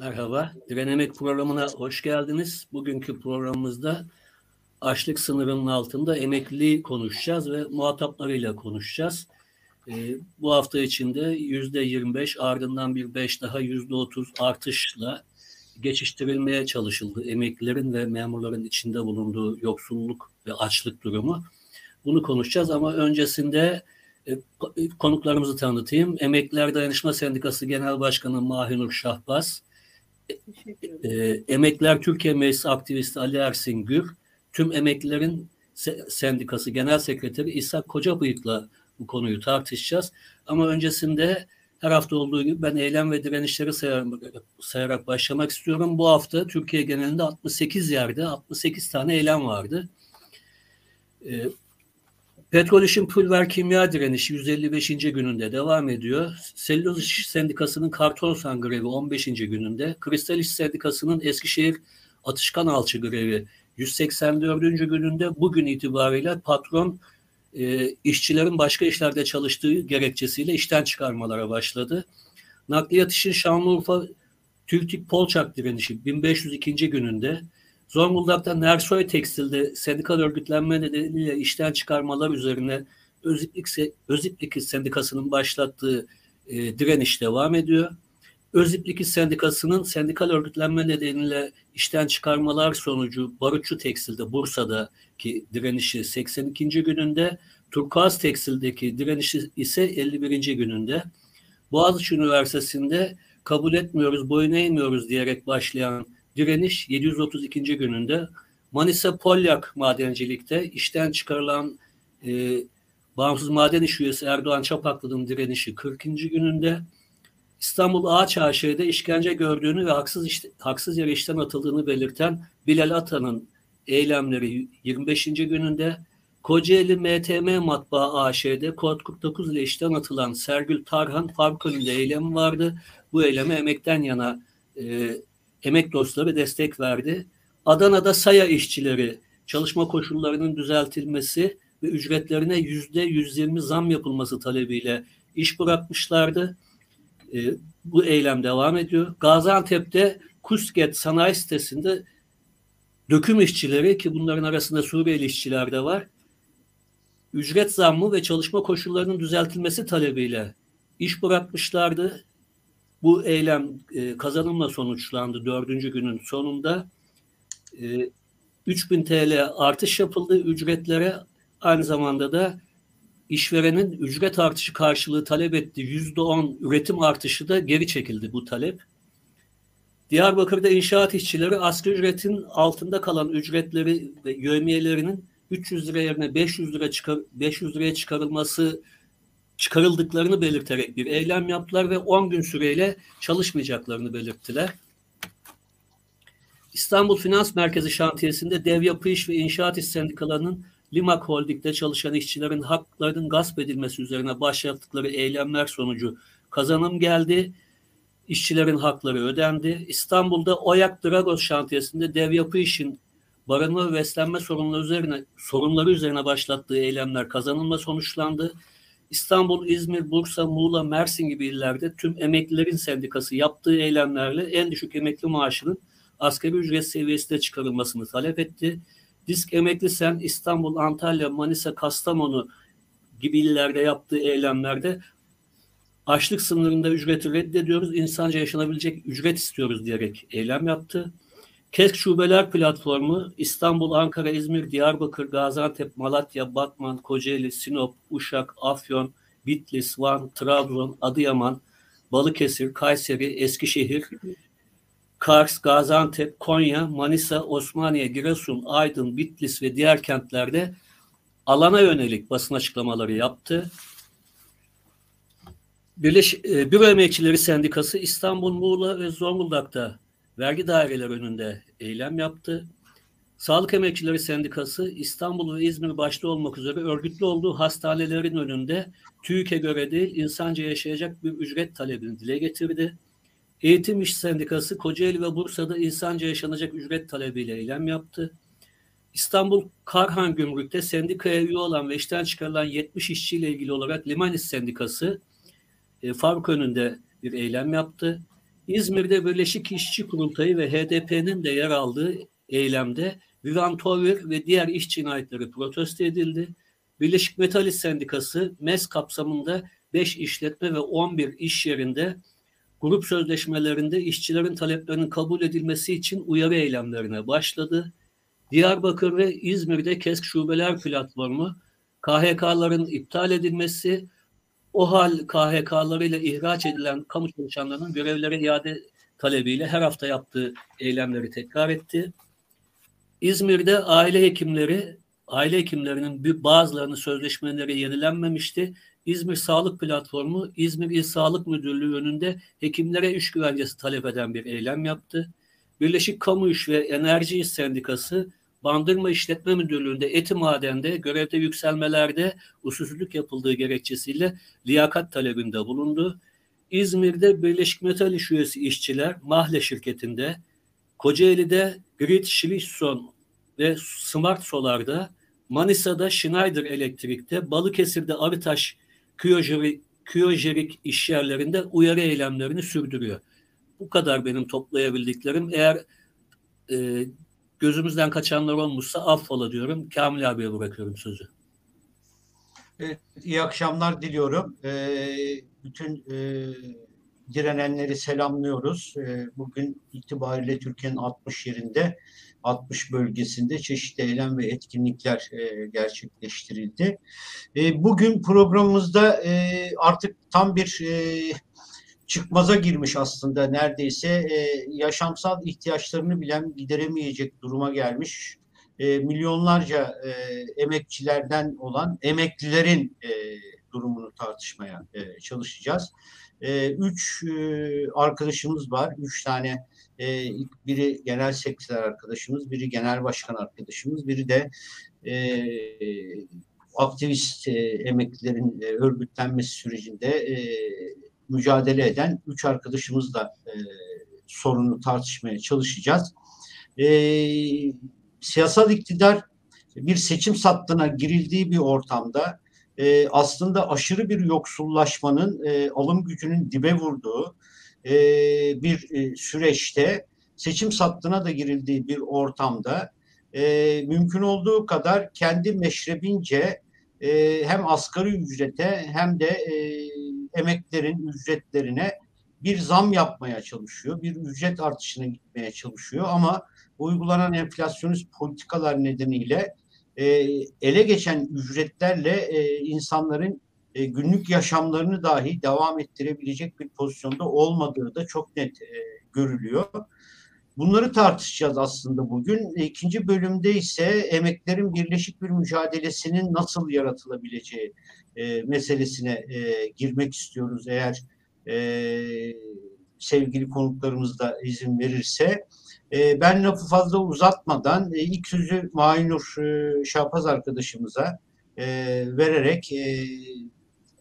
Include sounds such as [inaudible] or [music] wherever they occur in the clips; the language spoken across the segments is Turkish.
Merhaba, Diren Emek programına hoş geldiniz. Bugünkü programımızda açlık sınırının altında emekli konuşacağız ve muhataplarıyla konuşacağız. Ee, bu hafta içinde yüzde 25 ardından bir 5 daha yüzde 30 artışla geçiştirilmeye çalışıldı. Emeklilerin ve memurların içinde bulunduğu yoksulluk ve açlık durumu. Bunu konuşacağız ama öncesinde e, konuklarımızı tanıtayım. Emekliler Dayanışma Sendikası Genel Başkanı Mahinur Şahbaz, e, Emekliler Türkiye Meclisi aktivisti Ali Ersin Gür, tüm emeklilerin sendikası genel sekreteri İsa Kocabıyık'la bu konuyu tartışacağız. Ama öncesinde her hafta olduğu gibi ben eylem ve direnişleri sayarak, sayarak başlamak istiyorum. Bu hafta Türkiye genelinde 68 yerde 68 tane eylem vardı. E, Petrol İşin Pulver Kimya Direnişi 155. gününde devam ediyor. Selüloz İş Sendikası'nın Kartonsan grevi 15. gününde. Kristal İş Sendikası'nın Eskişehir Atışkan Alçı grevi 184. gününde. Bugün itibariyle patron e, işçilerin başka işlerde çalıştığı gerekçesiyle işten çıkarmalara başladı. Nakliyat İşin Şanlıurfa Türk Polçak direnişi 1502. gününde. Zonguldak'ta Nersoy Tekstil'de sendikal örgütlenme nedeniyle işten çıkarmalar üzerine Öziplik, Sendikası'nın başlattığı e, direniş devam ediyor. Öziplik Sendikası'nın sendikal örgütlenme nedeniyle işten çıkarmalar sonucu Barutçu Tekstil'de Bursa'daki direnişi 82. gününde, Turkuaz Tekstil'deki direnişi ise 51. gününde. Boğaziçi Üniversitesi'nde kabul etmiyoruz, boyun eğmiyoruz diyerek başlayan direniş 732. gününde Manisa Polyak madencilikte işten çıkarılan e, bağımsız maden iş üyesi Erdoğan Çapaklı'nın direnişi 40. gününde İstanbul Ağaç AŞ'de işkence gördüğünü ve haksız işte, haksız yere işten atıldığını belirten Bilal Atan'ın eylemleri 25. gününde Kocaeli MTM Matbaa AŞ'de kod 49 ile işten atılan Sergül Tarhan önünde eylemi vardı. Bu eyleme emekten yana e, emek dostları destek verdi. Adana'da saya işçileri çalışma koşullarının düzeltilmesi ve ücretlerine yüzde 120 zam yapılması talebiyle iş bırakmışlardı. E, bu eylem devam ediyor. Gaziantep'te Kusket sanayi sitesinde döküm işçileri ki bunların arasında Suriyeli işçiler de var. Ücret zammı ve çalışma koşullarının düzeltilmesi talebiyle iş bırakmışlardı. Bu eylem e, kazanımla sonuçlandı dördüncü günün sonunda. E, 3000 TL artış yapıldı ücretlere. Aynı zamanda da işverenin ücret artışı karşılığı talep etti. Yüzde on üretim artışı da geri çekildi bu talep. Diyarbakır'da inşaat işçileri asgari ücretin altında kalan ücretleri ve yövmiyelerinin 300 lira yerine 500 lira çıkar 500 liraya çıkarılması çıkarıldıklarını belirterek bir eylem yaptılar ve 10 gün süreyle çalışmayacaklarını belirttiler. İstanbul Finans Merkezi şantiyesinde dev yapı iş ve inşaat iş sendikalarının Limak Holding'de çalışan işçilerin haklarının gasp edilmesi üzerine başlattıkları eylemler sonucu kazanım geldi. İşçilerin hakları ödendi. İstanbul'da Oyak Dragos şantiyesinde dev yapı işin barınma ve beslenme sorunları üzerine sorunları üzerine başlattığı eylemler kazanılma sonuçlandı. İstanbul, İzmir, Bursa, Muğla, Mersin gibi illerde tüm emeklilerin sendikası yaptığı eylemlerle en düşük emekli maaşının asgari ücret seviyesine çıkarılmasını talep etti. Disk Emekli Sen İstanbul, Antalya, Manisa, Kastamonu gibi illerde yaptığı eylemlerde açlık sınırında ücreti reddediyoruz, insanca yaşanabilecek ücret istiyoruz diyerek eylem yaptı. KESK Şubeler Platformu İstanbul, Ankara, İzmir, Diyarbakır, Gaziantep, Malatya, Batman, Kocaeli, Sinop, Uşak, Afyon, Bitlis, Van, Trabzon, Adıyaman, Balıkesir, Kayseri, Eskişehir, Kars, Gaziantep, Konya, Manisa, Osmaniye, Giresun, Aydın, Bitlis ve diğer kentlerde alana yönelik basın açıklamaları yaptı. Birleş, e, Büro Emekçileri Sendikası İstanbul, Muğla ve Zonguldak'ta vergi daireleri önünde eylem yaptı. Sağlık Emekçileri Sendikası İstanbul ve İzmir başta olmak üzere örgütlü olduğu hastanelerin önünde TÜİK'e göre değil insanca yaşayacak bir ücret talebini dile getirdi. Eğitim İş Sendikası Kocaeli ve Bursa'da insanca yaşanacak ücret talebiyle eylem yaptı. İstanbul Karhan Gümrük'te sendikaya üye olan ve işten çıkarılan 70 işçiyle ilgili olarak Liman İş Sendikası e, Faruk önünde bir eylem yaptı. İzmir'de Birleşik İşçi Kurultayı ve HDP'nin de yer aldığı eylemde Vivan Tovir ve diğer iş cinayetleri protesto edildi. Birleşik Metal Sendikası MES kapsamında 5 işletme ve 11 iş yerinde grup sözleşmelerinde işçilerin taleplerinin kabul edilmesi için uyarı eylemlerine başladı. Diyarbakır ve İzmir'de KESK Şubeler Platformu KHK'ların iptal edilmesi, o hal KHK'larıyla ihraç edilen kamu çalışanlarının görevlere iade talebiyle her hafta yaptığı eylemleri tekrar etti. İzmir'de aile hekimleri, aile hekimlerinin bazılarının sözleşmeleri yenilenmemişti. İzmir Sağlık Platformu, İzmir İl Sağlık Müdürlüğü önünde hekimlere iş güvencesi talep eden bir eylem yaptı. Birleşik Kamu İş ve Enerji İş Sendikası, Bandırma İşletme Müdürlüğü'nde eti madende görevde yükselmelerde usulsüzlük yapıldığı gerekçesiyle liyakat talebinde bulundu. İzmir'de Birleşik Metal İş üyesi işçiler Mahle şirketinde, Kocaeli'de Grid Schlisson ve Smart Solar'da, Manisa'da Schneider Elektrik'te, Balıkesir'de Arıtaş Kiyojerik, Kiyojerik iş yerlerinde uyarı eylemlerini sürdürüyor. Bu kadar benim toplayabildiklerim. Eğer e, gözümüzden kaçanlar olmuşsa affola diyorum. Kamil abiye bırakıyorum sözü. Evet, iyi akşamlar diliyorum. Ee, bütün e, direnenleri selamlıyoruz. Ee, bugün itibariyle Türkiye'nin 60 yerinde, 60 bölgesinde çeşitli eylem ve etkinlikler e, gerçekleştirildi. E, bugün programımızda e, artık tam bir e, çıkmaza girmiş aslında neredeyse e, yaşamsal ihtiyaçlarını bilen gideremeyecek duruma gelmiş e, milyonlarca e, emekçilerden olan emeklilerin e, durumunu tartışmaya e, çalışacağız. E, üç e, arkadaşımız var, üç tane e, biri genel sekreter arkadaşımız, biri genel başkan arkadaşımız, biri de e, aktivist e, emeklilerin e, örgütlenmesi sürecinde e, mücadele eden üç arkadaşımızla e, sorunu tartışmaya çalışacağız. E, siyasal iktidar bir seçim sattığına girildiği bir ortamda e, aslında aşırı bir yoksullaşmanın e, alım gücünün dibe vurduğu e, bir e, süreçte seçim sattığına da girildiği bir ortamda e, mümkün olduğu kadar kendi meşrebince e, hem asgari ücrete hem de e, emeklerin ücretlerine bir zam yapmaya çalışıyor. Bir ücret artışına gitmeye çalışıyor ama uygulanan enflasyonist politikalar nedeniyle e, ele geçen ücretlerle e, insanların e, günlük yaşamlarını dahi devam ettirebilecek bir pozisyonda olmadığı da çok net e, görülüyor. Bunları tartışacağız aslında bugün. İkinci bölümde ise emeklerin birleşik bir mücadelesinin nasıl yaratılabileceği e, meselesine e, girmek istiyoruz eğer e, sevgili konuklarımız da izin verirse. E, ben lafı fazla uzatmadan e, ilk sözü Mahinur e, Şahpaz arkadaşımıza e, vererek e,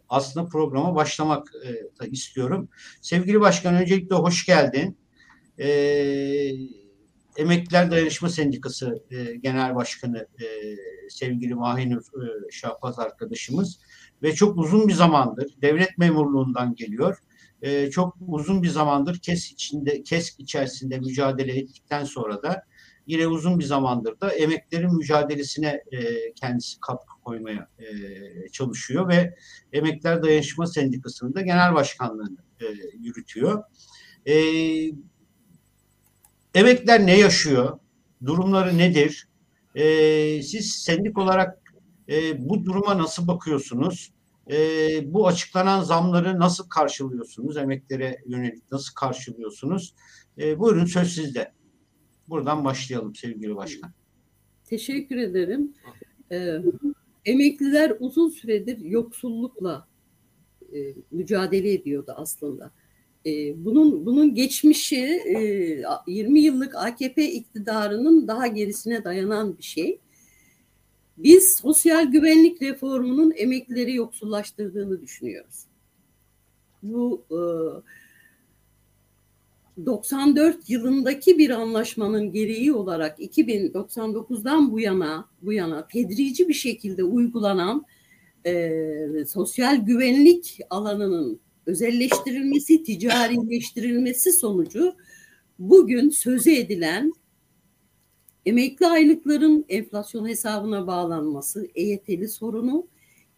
aslında programa başlamak e, da istiyorum. Sevgili Başkan öncelikle hoş geldin. E, Emekliler Dayanışma Sendikası e, Genel Başkanı e, sevgili Mahinur e, Şahbaz arkadaşımız ve çok uzun bir zamandır devlet memurluğundan geliyor. E, çok uzun bir zamandır KES içinde KES içerisinde mücadele ettikten sonra da yine uzun bir zamandır da emeklerin mücadelesine e, kendisi katkı koymaya e, çalışıyor ve Emekler Dayanışma Sendikası'nın da genel başkanlığını e, yürütüyor. E, emekler ne yaşıyor? Durumları nedir? E, siz sendik olarak e, bu duruma nasıl bakıyorsunuz? E, bu açıklanan zamları nasıl karşılıyorsunuz? Emeklere yönelik nasıl karşılıyorsunuz? E, buyurun söz sizde. Buradan başlayalım sevgili başkan. Teşekkür ederim. Ee, emekliler uzun süredir yoksullukla e, mücadele ediyordu aslında. E, bunun bunun geçmişi e, 20 yıllık AKP iktidarının daha gerisine dayanan bir şey. Biz sosyal güvenlik reformunun emeklileri yoksullaştırdığını düşünüyoruz. Bu e, 94 yılındaki bir anlaşmanın gereği olarak 2099'dan bu yana bu yana tedrici bir şekilde uygulanan e, sosyal güvenlik alanının özelleştirilmesi, ticarileştirilmesi sonucu bugün sözü edilen emekli aylıkların enflasyon hesabına bağlanması, EYT'li sorunu,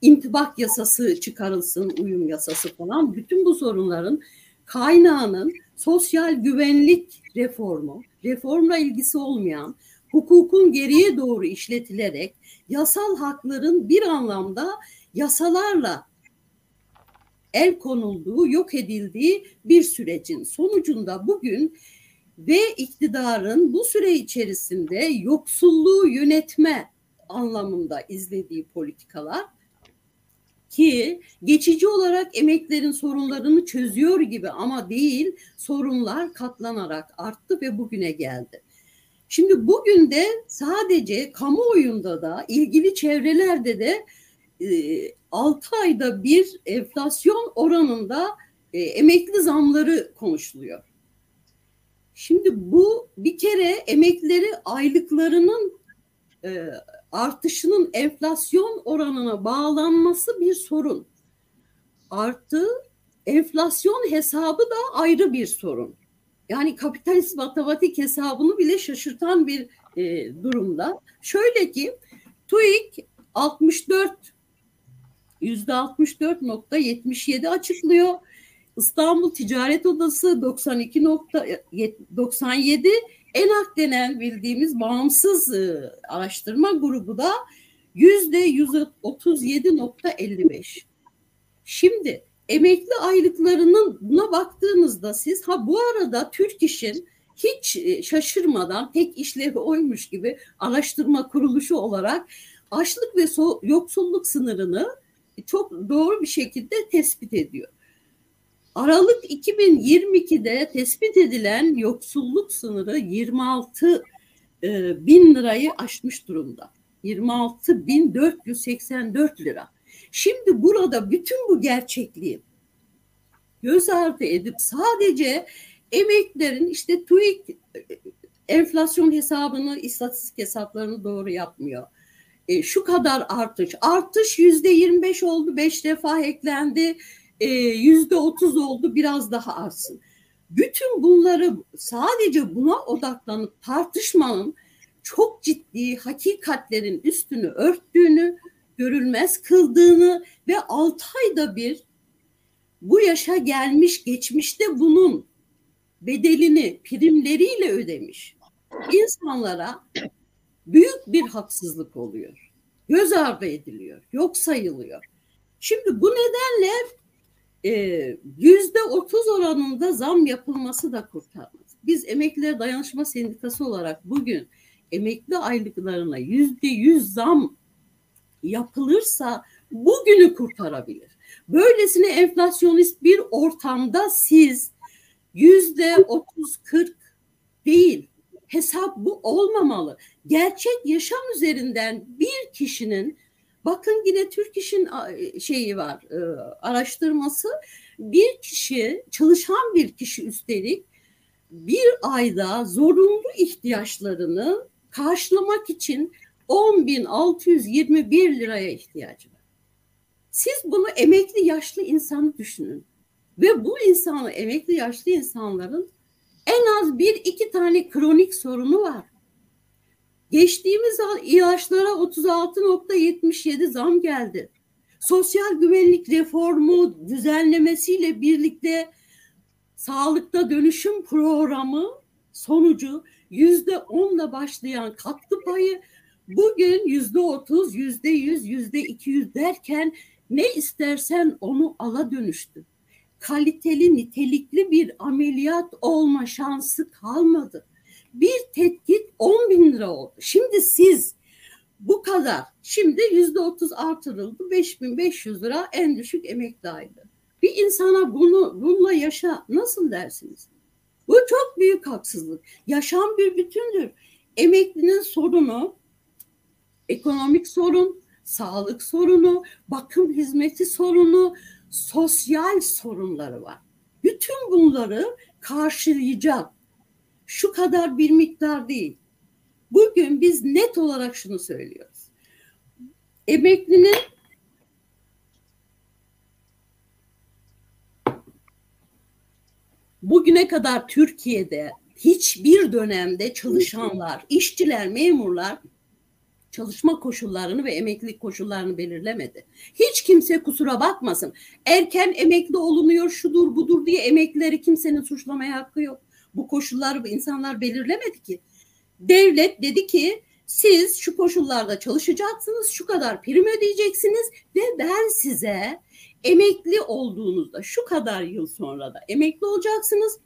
intibak yasası çıkarılsın, uyum yasası falan. Bütün bu sorunların kaynağının sosyal güvenlik reformu, reformla ilgisi olmayan, hukukun geriye doğru işletilerek yasal hakların bir anlamda yasalarla el konulduğu, yok edildiği bir sürecin sonucunda bugün ve iktidarın bu süre içerisinde yoksulluğu yönetme anlamında izlediği politikalar ki geçici olarak emeklerin sorunlarını çözüyor gibi ama değil sorunlar katlanarak arttı ve bugüne geldi. Şimdi bugün de sadece kamuoyunda da ilgili çevrelerde de e, 6 ayda bir enflasyon oranında e, emekli zamları konuşuluyor. Şimdi bu bir kere emeklileri aylıklarının e, artışının enflasyon oranına bağlanması bir sorun. Artı enflasyon hesabı da ayrı bir sorun. Yani kapitalist matematik hesabını bile şaşırtan bir e, durumda. Şöyle ki TÜİK 64 yüzde 64.77 açıklıyor. İstanbul Ticaret Odası 92.97 ENAK denen bildiğimiz bağımsız e, araştırma grubu da yüzde 137.55. Şimdi emekli aylıklarının buna baktığınızda siz ha bu arada Türk İş'in hiç e, şaşırmadan tek işlevi oymuş gibi araştırma kuruluşu olarak açlık ve so yoksulluk sınırını çok doğru bir şekilde tespit ediyor. Aralık 2022'de tespit edilen yoksulluk sınırı 26 e, bin lirayı aşmış durumda. 26 bin 484 lira. Şimdi burada bütün bu gerçekliği göz ardı edip sadece emeklerin işte TÜİK e, enflasyon hesabını, istatistik hesaplarını doğru yapmıyor. E, şu kadar artış. Artış yüzde 25 oldu, 5 defa eklendi yüzde otuz oldu biraz daha artsın. Bütün bunları sadece buna odaklanıp tartışmanın çok ciddi hakikatlerin üstünü örttüğünü, görülmez kıldığını ve altı ayda bir bu yaşa gelmiş geçmişte bunun bedelini primleriyle ödemiş insanlara büyük bir haksızlık oluyor. Göz ardı ediliyor, yok sayılıyor. Şimdi bu nedenle yüzde otuz oranında zam yapılması da kurtarmaz. Biz Emekliler Dayanışma Sendikası olarak bugün emekli aylıklarına yüzde yüz zam yapılırsa bugünü kurtarabilir. Böylesine enflasyonist bir ortamda siz yüzde otuz kırk değil hesap bu olmamalı. Gerçek yaşam üzerinden bir kişinin Bakın yine Türk İş'in şeyi var, e, araştırması. Bir kişi, çalışan bir kişi üstelik bir ayda zorunlu ihtiyaçlarını karşılamak için 10.621 liraya ihtiyacı var. Siz bunu emekli yaşlı insanı düşünün. Ve bu insanı, emekli yaşlı insanların en az bir iki tane kronik sorunu var. Geçtiğimiz ilaçlara 36.77 zam geldi. Sosyal güvenlik reformu düzenlemesiyle birlikte sağlıkta dönüşüm programı sonucu yüzde onla başlayan katkı payı bugün yüzde otuz, yüzde yüz, yüzde iki yüz derken ne istersen onu ala dönüştü. Kaliteli, nitelikli bir ameliyat olma şansı kalmadı bir tetkik 10 bin lira oldu. Şimdi siz bu kadar. Şimdi yüzde otuz artırıldı. 5500 lira en düşük emekli aylığı. Bir insana bunu bununla yaşa nasıl dersiniz? Bu çok büyük haksızlık. Yaşam bir bütündür. Emeklinin sorunu ekonomik sorun, sağlık sorunu, bakım hizmeti sorunu, sosyal sorunları var. Bütün bunları karşılayacak şu kadar bir miktar değil. Bugün biz net olarak şunu söylüyoruz. Emeklinin bugüne kadar Türkiye'de hiçbir dönemde çalışanlar, işçiler, memurlar çalışma koşullarını ve emeklilik koşullarını belirlemedi. Hiç kimse kusura bakmasın. Erken emekli olunuyor, şudur budur diye emeklileri kimsenin suçlamaya hakkı yok. Bu koşulları bu insanlar belirlemedi ki. Devlet dedi ki siz şu koşullarda çalışacaksınız, şu kadar prim ödeyeceksiniz ve ben size emekli olduğunuzda şu kadar yıl sonra da emekli olacaksınız.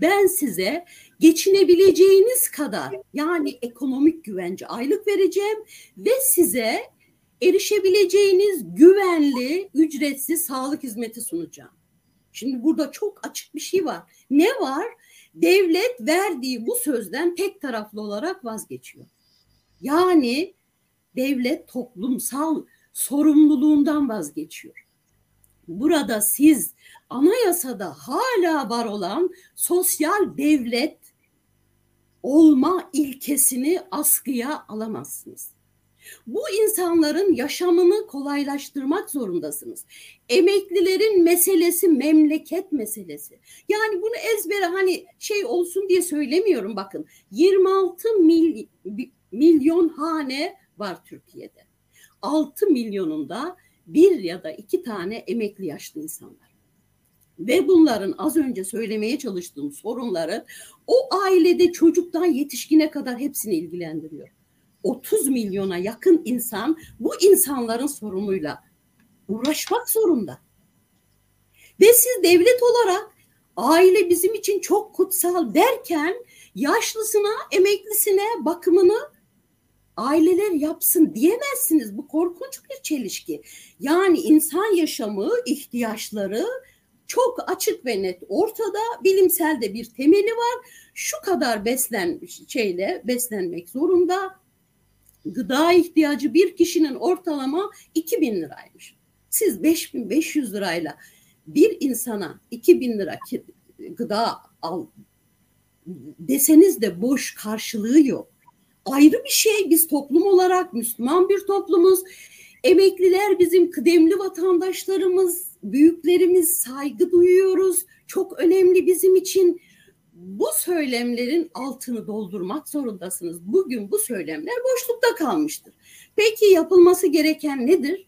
Ben size geçinebileceğiniz kadar yani ekonomik güvence aylık vereceğim ve size erişebileceğiniz güvenli, ücretsiz sağlık hizmeti sunacağım. Şimdi burada çok açık bir şey var. Ne var? Devlet verdiği bu sözden tek taraflı olarak vazgeçiyor. Yani devlet toplumsal sorumluluğundan vazgeçiyor. Burada siz anayasada hala var olan sosyal devlet olma ilkesini askıya alamazsınız. Bu insanların yaşamını kolaylaştırmak zorundasınız. Emeklilerin meselesi memleket meselesi. Yani bunu ezbere hani şey olsun diye söylemiyorum bakın. 26 mil, milyon hane var Türkiye'de. 6 milyonunda bir ya da iki tane emekli yaşlı insanlar. Ve bunların az önce söylemeye çalıştığım sorunları o ailede çocuktan yetişkine kadar hepsini ilgilendiriyor. 30 milyona yakın insan bu insanların sorunuyla uğraşmak zorunda. Ve siz devlet olarak aile bizim için çok kutsal derken yaşlısına, emeklisine bakımını aileler yapsın diyemezsiniz. Bu korkunç bir çelişki. Yani insan yaşamı, ihtiyaçları çok açık ve net ortada. Bilimsel de bir temeli var. Şu kadar beslenmiş şeyle beslenmek zorunda. Gıda ihtiyacı bir kişinin ortalama 2000 liraymış. Siz 5500 lirayla bir insana 2000 lira gıda al deseniz de boş karşılığı yok. Ayrı bir şey biz toplum olarak Müslüman bir toplumuz. Emekliler bizim kıdemli vatandaşlarımız, büyüklerimiz saygı duyuyoruz. Çok önemli bizim için. Bu söylemlerin altını doldurmak zorundasınız. Bugün bu söylemler boşlukta kalmıştır. Peki yapılması gereken nedir?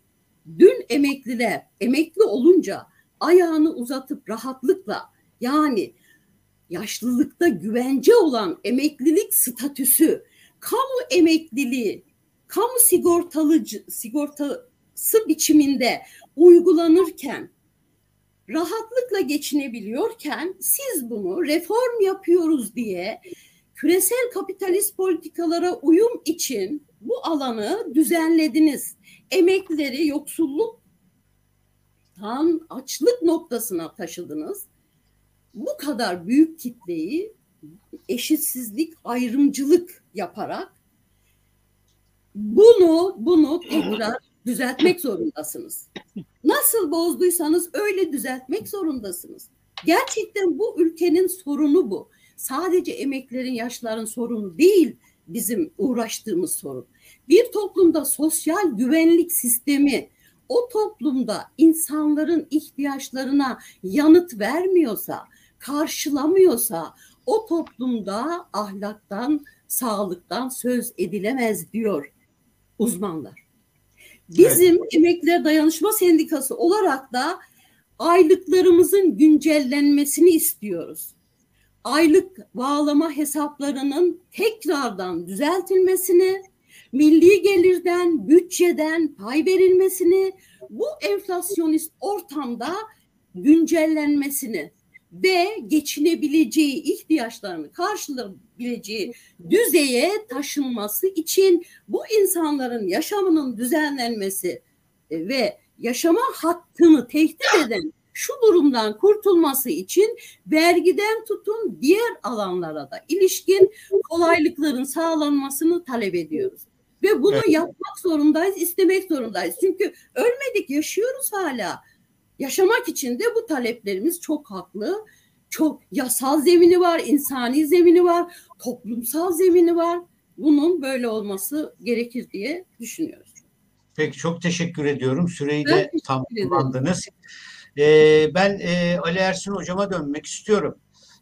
Dün emekliler emekli olunca ayağını uzatıp rahatlıkla yani yaşlılıkta güvence olan emeklilik statüsü, kamu emekliliği, kamu sigortalıcı sigortası biçiminde uygulanırken rahatlıkla geçinebiliyorken siz bunu reform yapıyoruz diye küresel kapitalist politikalara uyum için bu alanı düzenlediniz. Emeklileri yoksulluktan açlık noktasına taşıdınız. Bu kadar büyük kitleyi eşitsizlik, ayrımcılık yaparak bunu bunu tekrar düzeltmek zorundasınız. Nasıl bozduysanız öyle düzeltmek zorundasınız. Gerçekten bu ülkenin sorunu bu. Sadece emeklerin, yaşların sorunu değil bizim uğraştığımız sorun. Bir toplumda sosyal güvenlik sistemi o toplumda insanların ihtiyaçlarına yanıt vermiyorsa, karşılamıyorsa o toplumda ahlaktan, sağlıktan söz edilemez diyor uzmanlar. Bizim evet. Emekliler Dayanışma Sendikası olarak da aylıklarımızın güncellenmesini istiyoruz. Aylık bağlama hesaplarının tekrardan düzeltilmesini, milli gelirden, bütçeden pay verilmesini, bu enflasyonist ortamda güncellenmesini ve geçinebileceği ihtiyaçlarını karşılayabileceği düzeye taşınması için bu insanların yaşamının düzenlenmesi e, ve yaşama hakkını tehdit eden şu durumdan kurtulması için vergiden tutun diğer alanlara da ilişkin kolaylıkların sağlanmasını talep ediyoruz. Ve bunu evet. yapmak zorundayız, istemek zorundayız. Çünkü ölmedik, yaşıyoruz hala. Yaşamak için de bu taleplerimiz çok haklı. Çok yasal zemini var, insani zemini var, toplumsal zemini var. Bunun böyle olması gerekir diye düşünüyoruz. Peki çok teşekkür ediyorum. Süreyi de tam kullandınız. E, ben e, Ali Ersin Hocam'a dönmek istiyorum.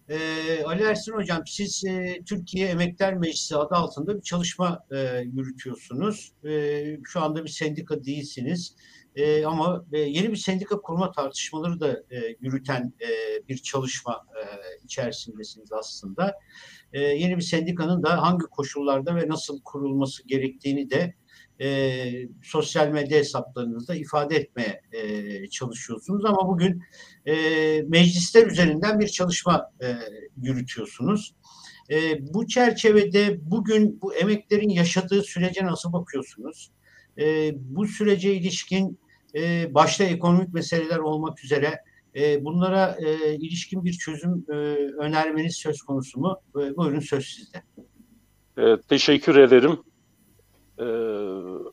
E, Ali Ersin Hocam siz e, Türkiye Emekler Meclisi adı altında bir çalışma e, yürütüyorsunuz. E, şu anda bir sendika değilsiniz. E, ama e, yeni bir sendika kurma tartışmaları da e, yürüten e, bir çalışma e, içerisindesiniz aslında. E, yeni bir sendikanın da hangi koşullarda ve nasıl kurulması gerektiğini de e, sosyal medya hesaplarınızda ifade etmeye e, çalışıyorsunuz. Ama bugün e, meclisler üzerinden bir çalışma e, yürütüyorsunuz. E, bu çerçevede bugün bu emeklerin yaşadığı sürece nasıl bakıyorsunuz? E, bu sürece ilişkin e, başta ekonomik meseleler olmak üzere e, bunlara e, ilişkin bir çözüm e, önermeniz söz konusu mu? E, buyurun söz sizde. Evet, teşekkür ederim. Ee,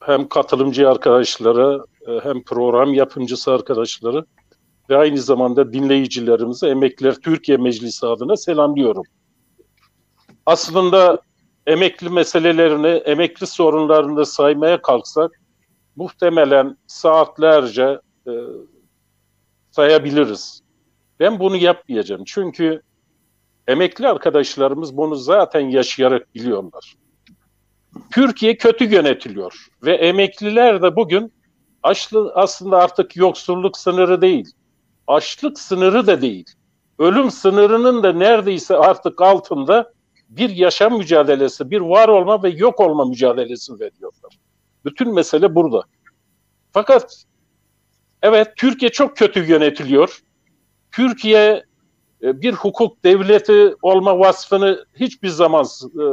hem katılımcı arkadaşlara e, hem program yapımcısı arkadaşları ve aynı zamanda dinleyicilerimize Emekliler Türkiye Meclisi adına selamlıyorum. Aslında emekli meselelerini, emekli sorunlarını saymaya kalksak muhtemelen saatlerce e, sayabiliriz. Ben bunu yapmayacağım. Çünkü emekli arkadaşlarımız bunu zaten yaşayarak biliyorlar. Türkiye kötü yönetiliyor ve emekliler de bugün açlı, aslında artık yoksulluk sınırı değil, açlık sınırı da değil, ölüm sınırının da neredeyse artık altında bir yaşam mücadelesi, bir var olma ve yok olma mücadelesi veriyorlar. Bütün mesele burada. Fakat evet Türkiye çok kötü yönetiliyor. Türkiye e, bir hukuk devleti olma vasfını hiçbir zaman e,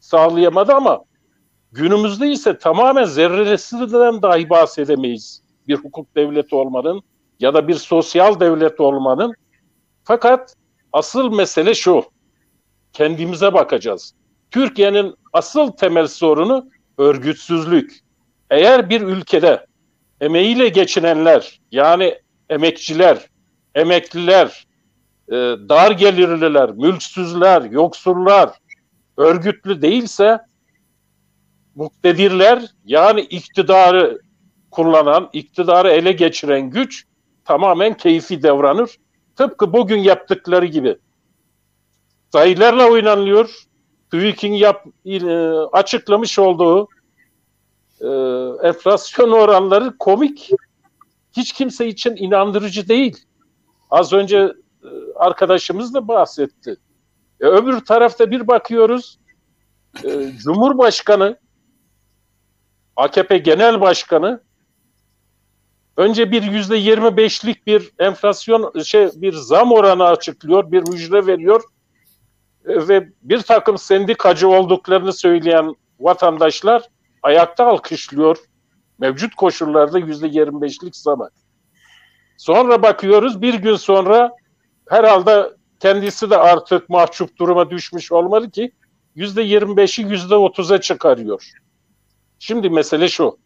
sağlayamadı ama günümüzde ise tamamen zerresinden dahi bahsedemeyiz bir hukuk devleti olmanın ya da bir sosyal devlet olmanın. Fakat asıl mesele şu, kendimize bakacağız. Türkiye'nin asıl temel sorunu örgütsüzlük. Eğer bir ülkede emeğiyle geçinenler yani emekçiler, emekliler, e, dar gelirliler, mülksüzler, yoksullar, örgütlü değilse muktedirler yani iktidarı kullanan, iktidarı ele geçiren güç tamamen keyfi davranır. Tıpkı bugün yaptıkları gibi. Sayılarla oynanıyor. TÜİK'in yap, e, açıklamış olduğu e, enflasyon oranları komik. Hiç kimse için inandırıcı değil. Az önce e, arkadaşımız da bahsetti. E, öbür tarafta bir bakıyoruz e, Cumhurbaşkanı AKP Genel Başkanı önce bir yüzde yirmi beşlik bir enflasyon şey bir zam oranı açıklıyor, bir müjde veriyor ve bir takım sendikacı olduklarını söyleyen vatandaşlar ayakta alkışlıyor mevcut koşullarda yüzde yirmi beşlik zamı. Sonra bakıyoruz bir gün sonra herhalde kendisi de artık mahcup duruma düşmüş olmalı ki yüzde yirmi beşi yüzde otuza çıkarıyor. Şimdi mesele şu.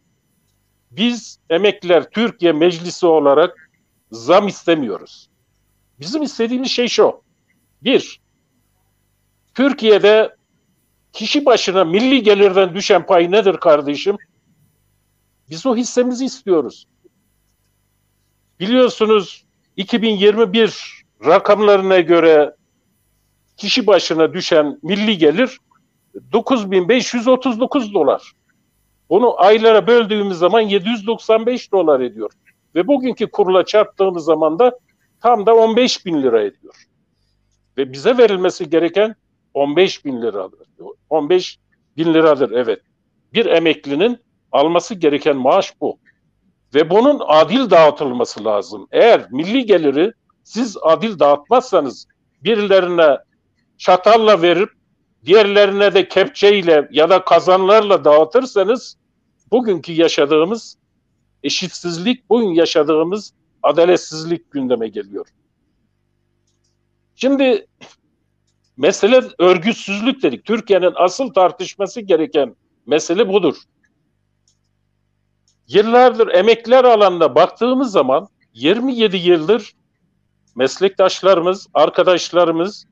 Biz emekliler Türkiye Meclisi olarak zam istemiyoruz. Bizim istediğimiz şey şu. Bir, Türkiye'de kişi başına milli gelirden düşen pay nedir kardeşim? Biz o hissemizi istiyoruz. Biliyorsunuz 2021 rakamlarına göre kişi başına düşen milli gelir 9539 dolar. Bunu aylara böldüğümüz zaman 795 dolar ediyor. Ve bugünkü kurla çarptığımız zaman da tam da 15 bin lira ediyor. Ve bize verilmesi gereken 15 bin liradır. 15 bin liradır evet. Bir emeklinin alması gereken maaş bu. Ve bunun adil dağıtılması lazım. Eğer milli geliri siz adil dağıtmazsanız birilerine çatalla verip diğerlerine de kepçeyle ya da kazanlarla dağıtırsanız bugünkü yaşadığımız eşitsizlik, bugün yaşadığımız adaletsizlik gündeme geliyor. Şimdi mesele örgütsüzlük dedik. Türkiye'nin asıl tartışması gereken mesele budur. Yıllardır emekler alanına baktığımız zaman 27 yıldır meslektaşlarımız, arkadaşlarımız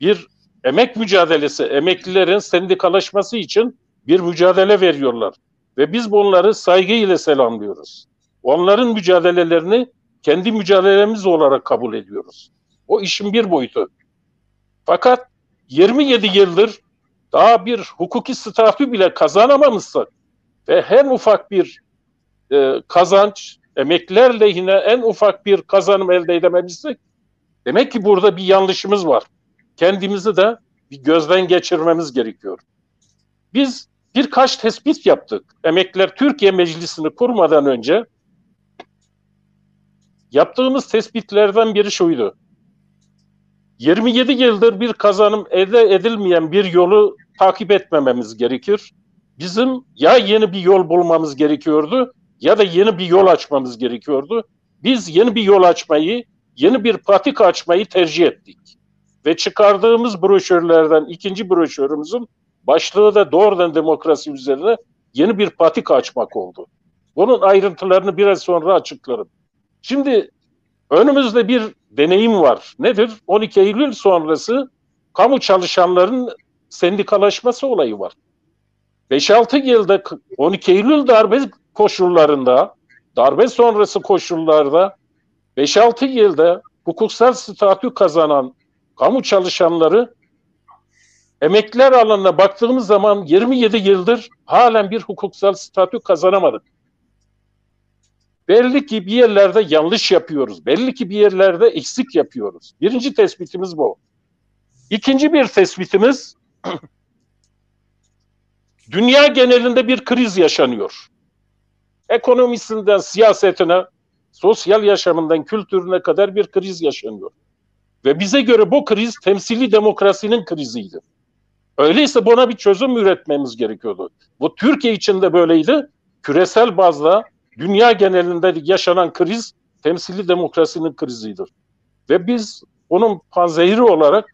bir emek mücadelesi, emeklilerin sendikalaşması için bir mücadele veriyorlar. Ve biz bunları saygıyla selamlıyoruz. Onların mücadelelerini kendi mücadelemiz olarak kabul ediyoruz. O işin bir boyutu. Fakat 27 yıldır daha bir hukuki statü bile kazanamamışsak ve her ufak bir e, kazanç, emekliler lehine en ufak bir kazanım elde edememişsek demek ki burada bir yanlışımız var. Kendimizi de bir gözden geçirmemiz gerekiyor. Biz birkaç tespit yaptık. Emekliler Türkiye Meclisi'ni kurmadan önce yaptığımız tespitlerden biri şuydu. 27 yıldır bir kazanım elde edilmeyen bir yolu takip etmememiz gerekir. Bizim ya yeni bir yol bulmamız gerekiyordu ya da yeni bir yol açmamız gerekiyordu. Biz yeni bir yol açmayı, yeni bir patika açmayı tercih ettik. Ve çıkardığımız broşürlerden ikinci broşürümüzün başlığı da doğrudan demokrasi üzerine yeni bir patika açmak oldu. Bunun ayrıntılarını biraz sonra açıklarım. Şimdi önümüzde bir deneyim var. Nedir? 12 Eylül sonrası kamu çalışanların sendikalaşması olayı var. 5-6 yılda 12 Eylül darbe koşullarında, darbe sonrası koşullarda 5-6 yılda hukuksal statü kazanan kamu çalışanları emekliler alanına baktığımız zaman 27 yıldır halen bir hukuksal statü kazanamadık. Belli ki bir yerlerde yanlış yapıyoruz. Belli ki bir yerlerde eksik yapıyoruz. Birinci tespitimiz bu. İkinci bir tespitimiz [clears throat] dünya genelinde bir kriz yaşanıyor. Ekonomisinden siyasetine, sosyal yaşamından kültürüne kadar bir kriz yaşanıyor. Ve bize göre bu kriz temsili demokrasinin kriziydi. Öyleyse buna bir çözüm üretmemiz gerekiyordu. Bu Türkiye için de böyleydi. Küresel bazda dünya genelinde yaşanan kriz temsili demokrasinin krizidir. Ve biz onun panzehiri olarak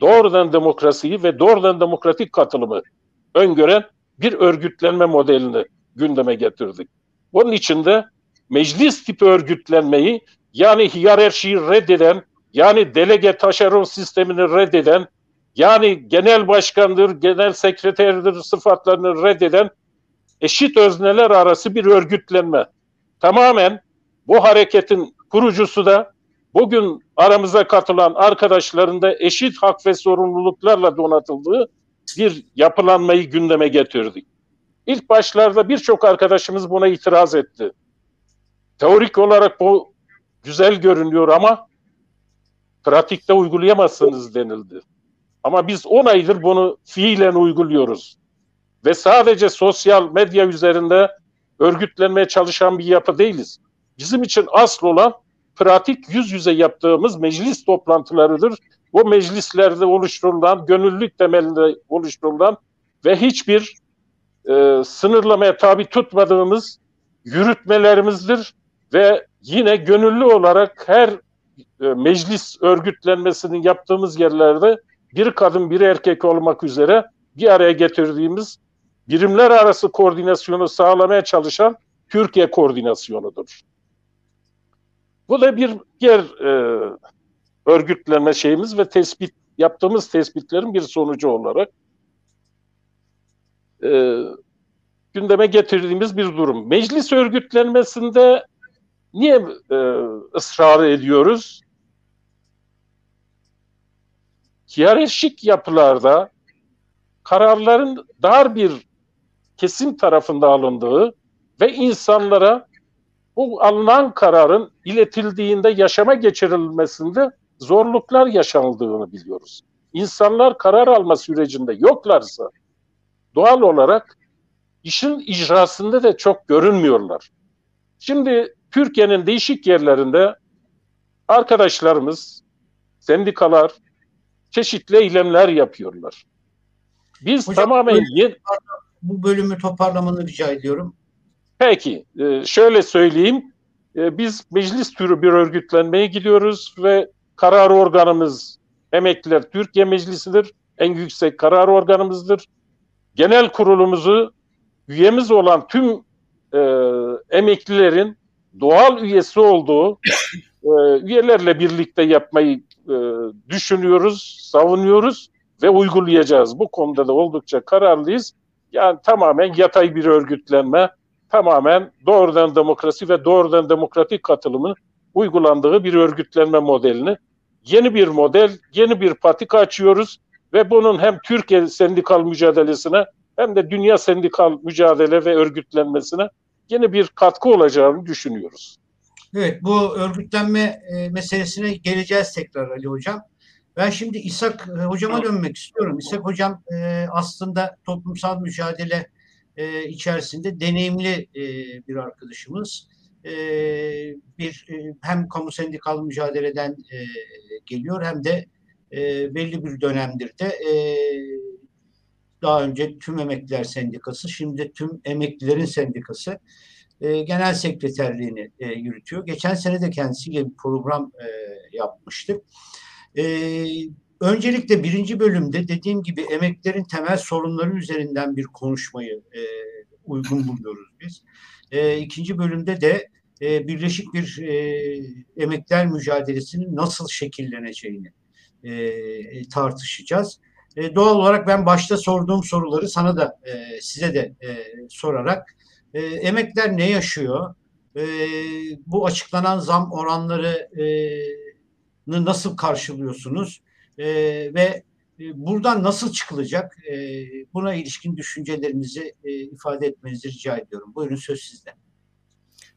doğrudan demokrasiyi ve doğrudan demokratik katılımı öngören bir örgütlenme modelini gündeme getirdik. Bunun içinde meclis tipi örgütlenmeyi yani hiyerarşiyi reddeden, yani delege taşeron sistemini reddeden, yani genel başkandır, genel sekreterdir sıfatlarını reddeden eşit özneler arası bir örgütlenme. Tamamen bu hareketin kurucusu da bugün aramıza katılan arkadaşların da eşit hak ve sorumluluklarla donatıldığı bir yapılanmayı gündeme getirdik. İlk başlarda birçok arkadaşımız buna itiraz etti. Teorik olarak bu güzel görünüyor ama pratikte uygulayamazsınız denildi. Ama biz 10 aydır bunu fiilen uyguluyoruz. Ve sadece sosyal medya üzerinde örgütlenmeye çalışan bir yapı değiliz. Bizim için asıl olan pratik yüz yüze yaptığımız meclis toplantılarıdır. Bu meclislerde oluşturulan, gönüllülük temelinde oluşturulan ve hiçbir e, sınırlamaya tabi tutmadığımız yürütmelerimizdir ve yine gönüllü olarak her e, meclis örgütlenmesinin yaptığımız yerlerde bir kadın bir erkek olmak üzere bir araya getirdiğimiz birimler arası koordinasyonu sağlamaya çalışan Türkiye koordinasyonudur. Bu da bir diğer e, örgütlenme şeyimiz ve tespit yaptığımız tespitlerin bir sonucu olarak e, gündeme getirdiğimiz bir durum. Meclis örgütlenmesinde niye e, ısrar ediyoruz? Hiyerarşik yapılarda kararların dar bir kesim tarafında alındığı ve insanlara bu alınan kararın iletildiğinde yaşama geçirilmesinde zorluklar yaşanıldığını biliyoruz. İnsanlar karar alma sürecinde yoklarsa doğal olarak işin icrasında da çok görünmüyorlar. Şimdi Türkiye'nin değişik yerlerinde arkadaşlarımız, sendikalar çeşitli eylemler yapıyorlar. Biz Hocam, tamamen yeni... bu bölümü toparlamanı rica ediyorum. Peki, e, şöyle söyleyeyim. E, biz meclis türü bir örgütlenmeye gidiyoruz ve karar organımız emekliler Türkiye Meclisi'dir. En yüksek karar organımızdır. Genel kurulumuzu üyemiz olan tüm e, emeklilerin doğal üyesi olduğu e, üyelerle birlikte yapmayı e, düşünüyoruz, savunuyoruz ve uygulayacağız. Bu konuda da oldukça kararlıyız. Yani tamamen yatay bir örgütlenme, tamamen doğrudan demokrasi ve doğrudan demokratik katılımı uygulandığı bir örgütlenme modelini yeni bir model, yeni bir patika açıyoruz ve bunun hem Türkiye sendikal mücadelesine hem de dünya sendikal mücadele ve örgütlenmesine yeni bir katkı olacağını düşünüyoruz. Evet bu örgütlenme e, meselesine geleceğiz tekrar Ali Hocam. Ben şimdi İshak e, Hocama dönmek istiyorum. İshak Hocam e, aslında toplumsal mücadele e, içerisinde deneyimli e, bir arkadaşımız. E, bir e, hem kamu sendikal mücadeleden e, geliyor hem de e, belli bir dönemdir de e, daha önce Tüm Emekliler Sendikası, şimdi Tüm Emeklilerin Sendikası e, genel sekreterliğini e, yürütüyor. Geçen sene de kendisiyle bir program e, yapmıştık. E, öncelikle birinci bölümde dediğim gibi emeklerin temel sorunları üzerinden bir konuşmayı e, uygun buluyoruz biz. E, ikinci bölümde de e, birleşik bir e, emekler mücadelesinin nasıl şekilleneceğini e, tartışacağız. E, doğal olarak ben başta sorduğum soruları sana da e, size de e, sorarak e, emekler ne yaşıyor? E, bu açıklanan zam oranları e, nasıl karşılıyorsunuz? E, ve buradan nasıl çıkılacak? E, buna ilişkin düşüncelerinizi e, ifade etmenizi rica ediyorum. Buyurun söz sizde.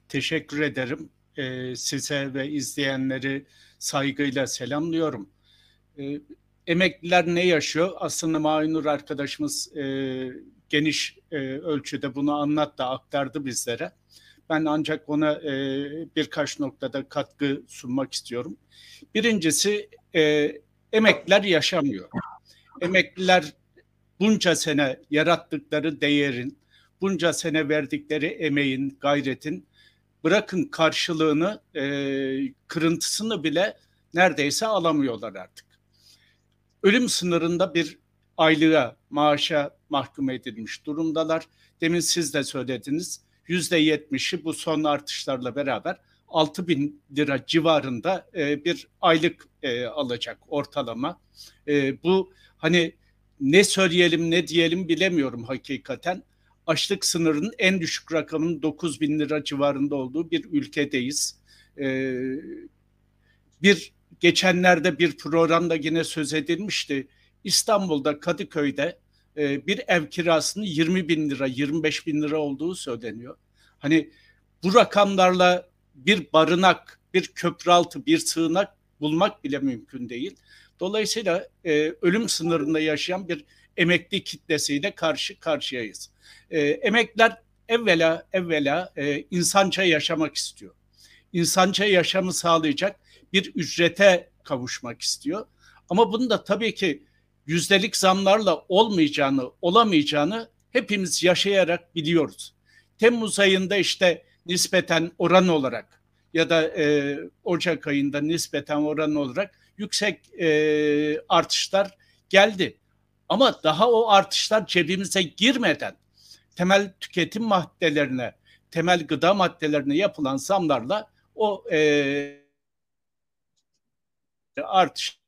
Teşekkür ederim. E, size ve izleyenleri saygıyla selamlıyorum. E, emekliler ne yaşıyor? Aslında Mainur arkadaşımız e, geniş e, ölçüde bunu anlattı, aktardı bizlere. Ben ancak ona e, birkaç noktada katkı sunmak istiyorum. Birincisi e, emekliler yaşamıyor. Emekliler bunca sene yarattıkları değerin, bunca sene verdikleri emeğin, gayretin bırakın karşılığını, e, kırıntısını bile neredeyse alamıyorlar artık. Ölüm sınırında bir aylığa, maaşa mahkum edilmiş durumdalar. Demin siz de söylediniz. Yüzde yetmişi bu son artışlarla beraber 6 bin lira civarında e, bir aylık e, alacak ortalama. E, bu hani ne söyleyelim ne diyelim bilemiyorum hakikaten. Açlık sınırının en düşük rakamının 9 bin lira civarında olduğu bir ülkedeyiz. E, bir geçenlerde bir programda yine söz edilmişti. İstanbul'da Kadıköy'de e, bir ev kirasının 20 bin lira, 25 bin lira olduğu söyleniyor. Hani bu rakamlarla bir barınak, bir köprü bir sığınak bulmak bile mümkün değil. Dolayısıyla e, ölüm sınırında yaşayan bir emekli kitlesiyle karşı karşıyayız. E, emekliler evvela evvela e, insanca yaşamak istiyor. İnsanca yaşamı sağlayacak bir ücrete kavuşmak istiyor. Ama bunu da tabii ki yüzdelik zamlarla olmayacağını, olamayacağını hepimiz yaşayarak biliyoruz. Temmuz ayında işte nispeten oran olarak ya da e, Ocak ayında nispeten oran olarak yüksek e, artışlar geldi. Ama daha o artışlar cebimize girmeden temel tüketim maddelerine, temel gıda maddelerine yapılan zamlarla o e, artış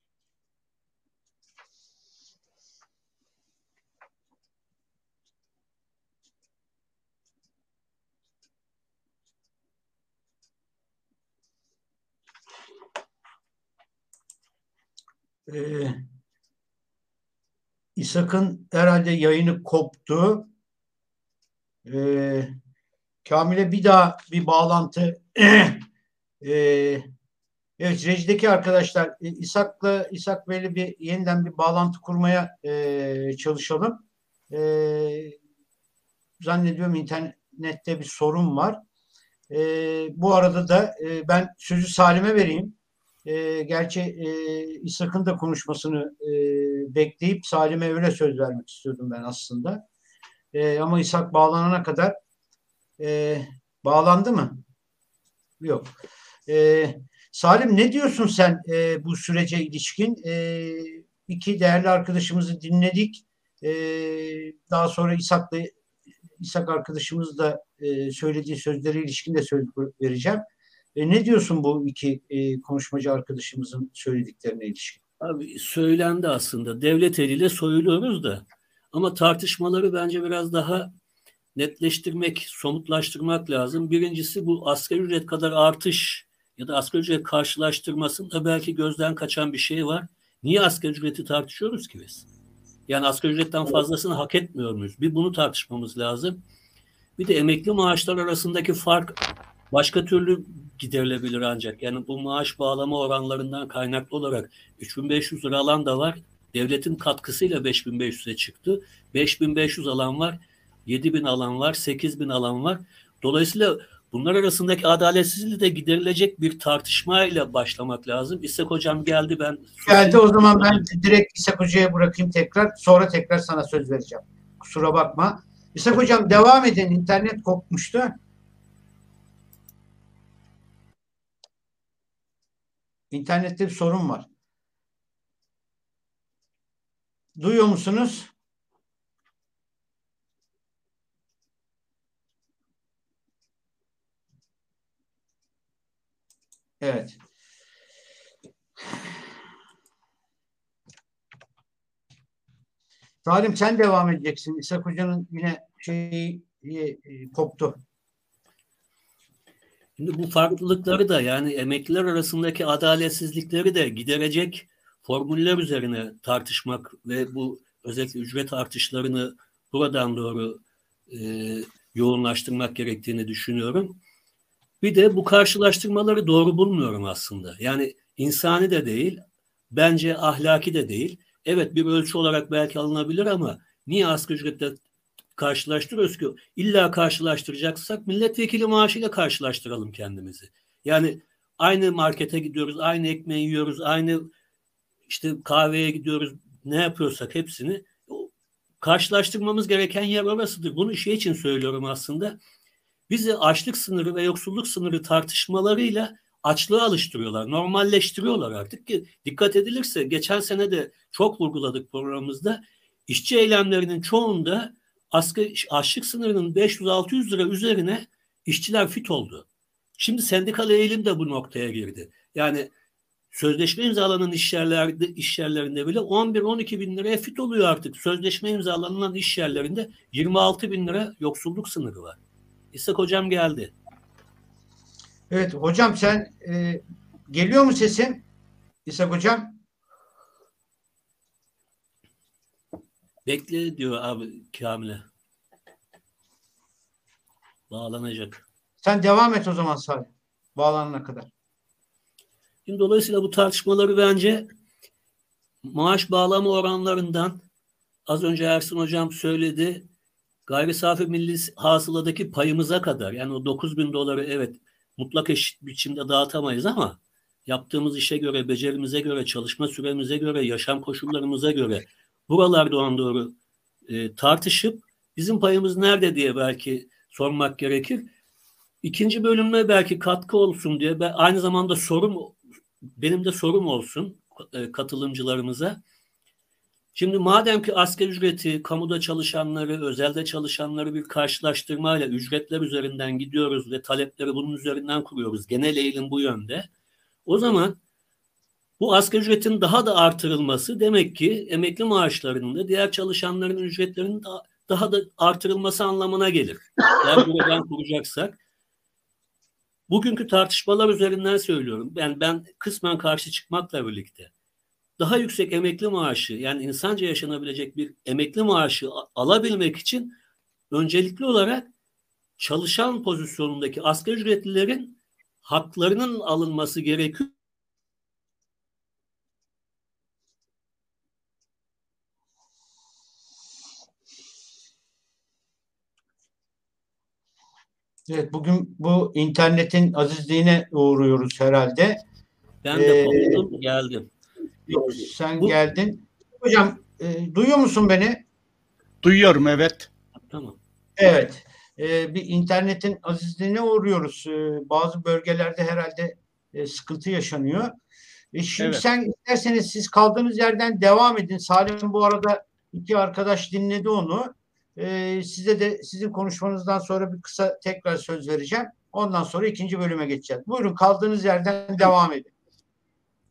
e, İshak'ın herhalde yayını koptu. E, Kamil'e bir daha bir bağlantı [clears throat] e, Evet rejideki arkadaşlar İshak'la İshak Bey'le bir yeniden bir bağlantı kurmaya e, çalışalım. E, zannediyorum internette bir sorun var. E, bu arada da e, ben sözü Salim'e vereyim. E, gerçi e, İshak'ın da konuşmasını e, bekleyip Salim'e öyle söz vermek istiyordum ben aslında. E, ama İshak bağlanana kadar e, bağlandı mı? Yok. E, Salim ne diyorsun sen e, bu sürece ilişkin? E, iki değerli arkadaşımızı dinledik. E, daha sonra İshak'la İshak arkadaşımız da e, söylediği sözlere ilişkin de söz vereceğim. E, ne diyorsun bu iki e, konuşmacı arkadaşımızın söylediklerine ilişkin? Abi söylendi aslında. Devlet eliyle soyuluyoruz da. Ama tartışmaları bence biraz daha netleştirmek, somutlaştırmak lazım. Birincisi bu asgari ücret kadar artış ya da asgari ücret karşılaştırmasında belki gözden kaçan bir şey var. Niye asgari ücreti tartışıyoruz ki biz? Yani asgari ücretten fazlasını hak etmiyor muyuz? Bir bunu tartışmamız lazım. Bir de emekli maaşlar arasındaki fark başka türlü giderilebilir ancak. Yani bu maaş bağlama oranlarından kaynaklı olarak 3500 lira alan da var. Devletin katkısıyla 5500'e çıktı. 5500 alan var. 7000 alan var. 8000 alan var. Dolayısıyla bunlar arasındaki adaletsizliği de giderilecek bir tartışmayla başlamak lazım. İshak Hocam geldi ben... Geldi o zaman ben direkt İshak Hoca'ya bırakayım tekrar. Sonra tekrar sana söz vereceğim. Kusura bakma. İshak Hocam devam edin. İnternet kopmuştu. İnternette bir sorun var. Duyuyor musunuz? Evet. Salim sen devam edeceksin. İshak Hoca'nın yine şeyi e, koptu. Şimdi bu farklılıkları da yani emekliler arasındaki adaletsizlikleri de giderecek formüller üzerine tartışmak ve bu özellikle ücret artışlarını buradan doğru e, yoğunlaştırmak gerektiğini düşünüyorum. Bir de bu karşılaştırmaları doğru bulmuyorum aslında. Yani insani de değil, bence ahlaki de değil. Evet bir ölçü olarak belki alınabilir ama niye asgari ücretle karşılaştırıyoruz ki? İlla karşılaştıracaksak milletvekili maaşıyla karşılaştıralım kendimizi. Yani aynı markete gidiyoruz, aynı ekmeği yiyoruz, aynı işte kahveye gidiyoruz, ne yapıyorsak hepsini karşılaştırmamız gereken yer orasıdır. Bunu şey için söylüyorum aslında. Bizi açlık sınırı ve yoksulluk sınırı tartışmalarıyla açlığa alıştırıyorlar, normalleştiriyorlar artık ki dikkat edilirse geçen sene de çok vurguladık programımızda işçi eylemlerinin çoğunda asgari açlık sınırının 500-600 lira üzerine işçiler fit oldu. Şimdi sendikal eğilim de bu noktaya girdi. Yani sözleşme imzalanan iş yerlerde, iş yerlerinde bile 11-12 bin liraya fit oluyor artık. Sözleşme imzalanan iş yerlerinde 26 bin lira yoksulluk sınırı var. İshak hocam geldi. Evet hocam sen e, geliyor mu sesin? İshak hocam. Bekle diyor abi Kamil'e. Bağlanacak. Sen devam et o zaman Salih. Bağlanana kadar. Şimdi dolayısıyla bu tartışmaları bence maaş bağlama oranlarından az önce Ersin Hocam söyledi gayri safi milli hasıladaki payımıza kadar yani o 9 bin doları evet mutlak eşit biçimde dağıtamayız ama yaptığımız işe göre, becerimize göre, çalışma süremize göre, yaşam koşullarımıza göre buralarda on doğru e, tartışıp bizim payımız nerede diye belki sormak gerekir. İkinci bölüme belki katkı olsun diye ben aynı zamanda sorum benim de sorum olsun e, katılımcılarımıza. Şimdi madem ki asgari ücreti, kamuda çalışanları, özelde çalışanları bir karşılaştırmayla ücretler üzerinden gidiyoruz ve talepleri bunun üzerinden kuruyoruz. Genel eğilim bu yönde. O zaman bu asgari ücretin daha da artırılması demek ki emekli maaşlarının da diğer çalışanların ücretlerinin da, daha da artırılması anlamına gelir. Eğer buradan kuracaksak. Bugünkü tartışmalar üzerinden söylüyorum. Yani ben kısmen karşı çıkmakla birlikte daha yüksek emekli maaşı yani insanca yaşanabilecek bir emekli maaşı alabilmek için öncelikli olarak çalışan pozisyonundaki asgari ücretlilerin haklarının alınması gerekiyor. Evet bugün bu internetin azizliğine uğruyoruz herhalde. Ben de ee, geldim. Sen Bu... geldin. Hocam e, duyuyor musun beni? Duyuyorum evet. Tamam. Evet. E, bir internetin azizliğine uğruyoruz. E, bazı bölgelerde herhalde e, sıkıntı yaşanıyor. E, şimdi evet. sen isterseniz siz kaldığınız yerden devam edin. Salim bu arada iki arkadaş dinledi onu. E, size de sizin konuşmanızdan sonra bir kısa tekrar söz vereceğim. Ondan sonra ikinci bölüme geçeceğiz. Buyurun kaldığınız yerden devam edin.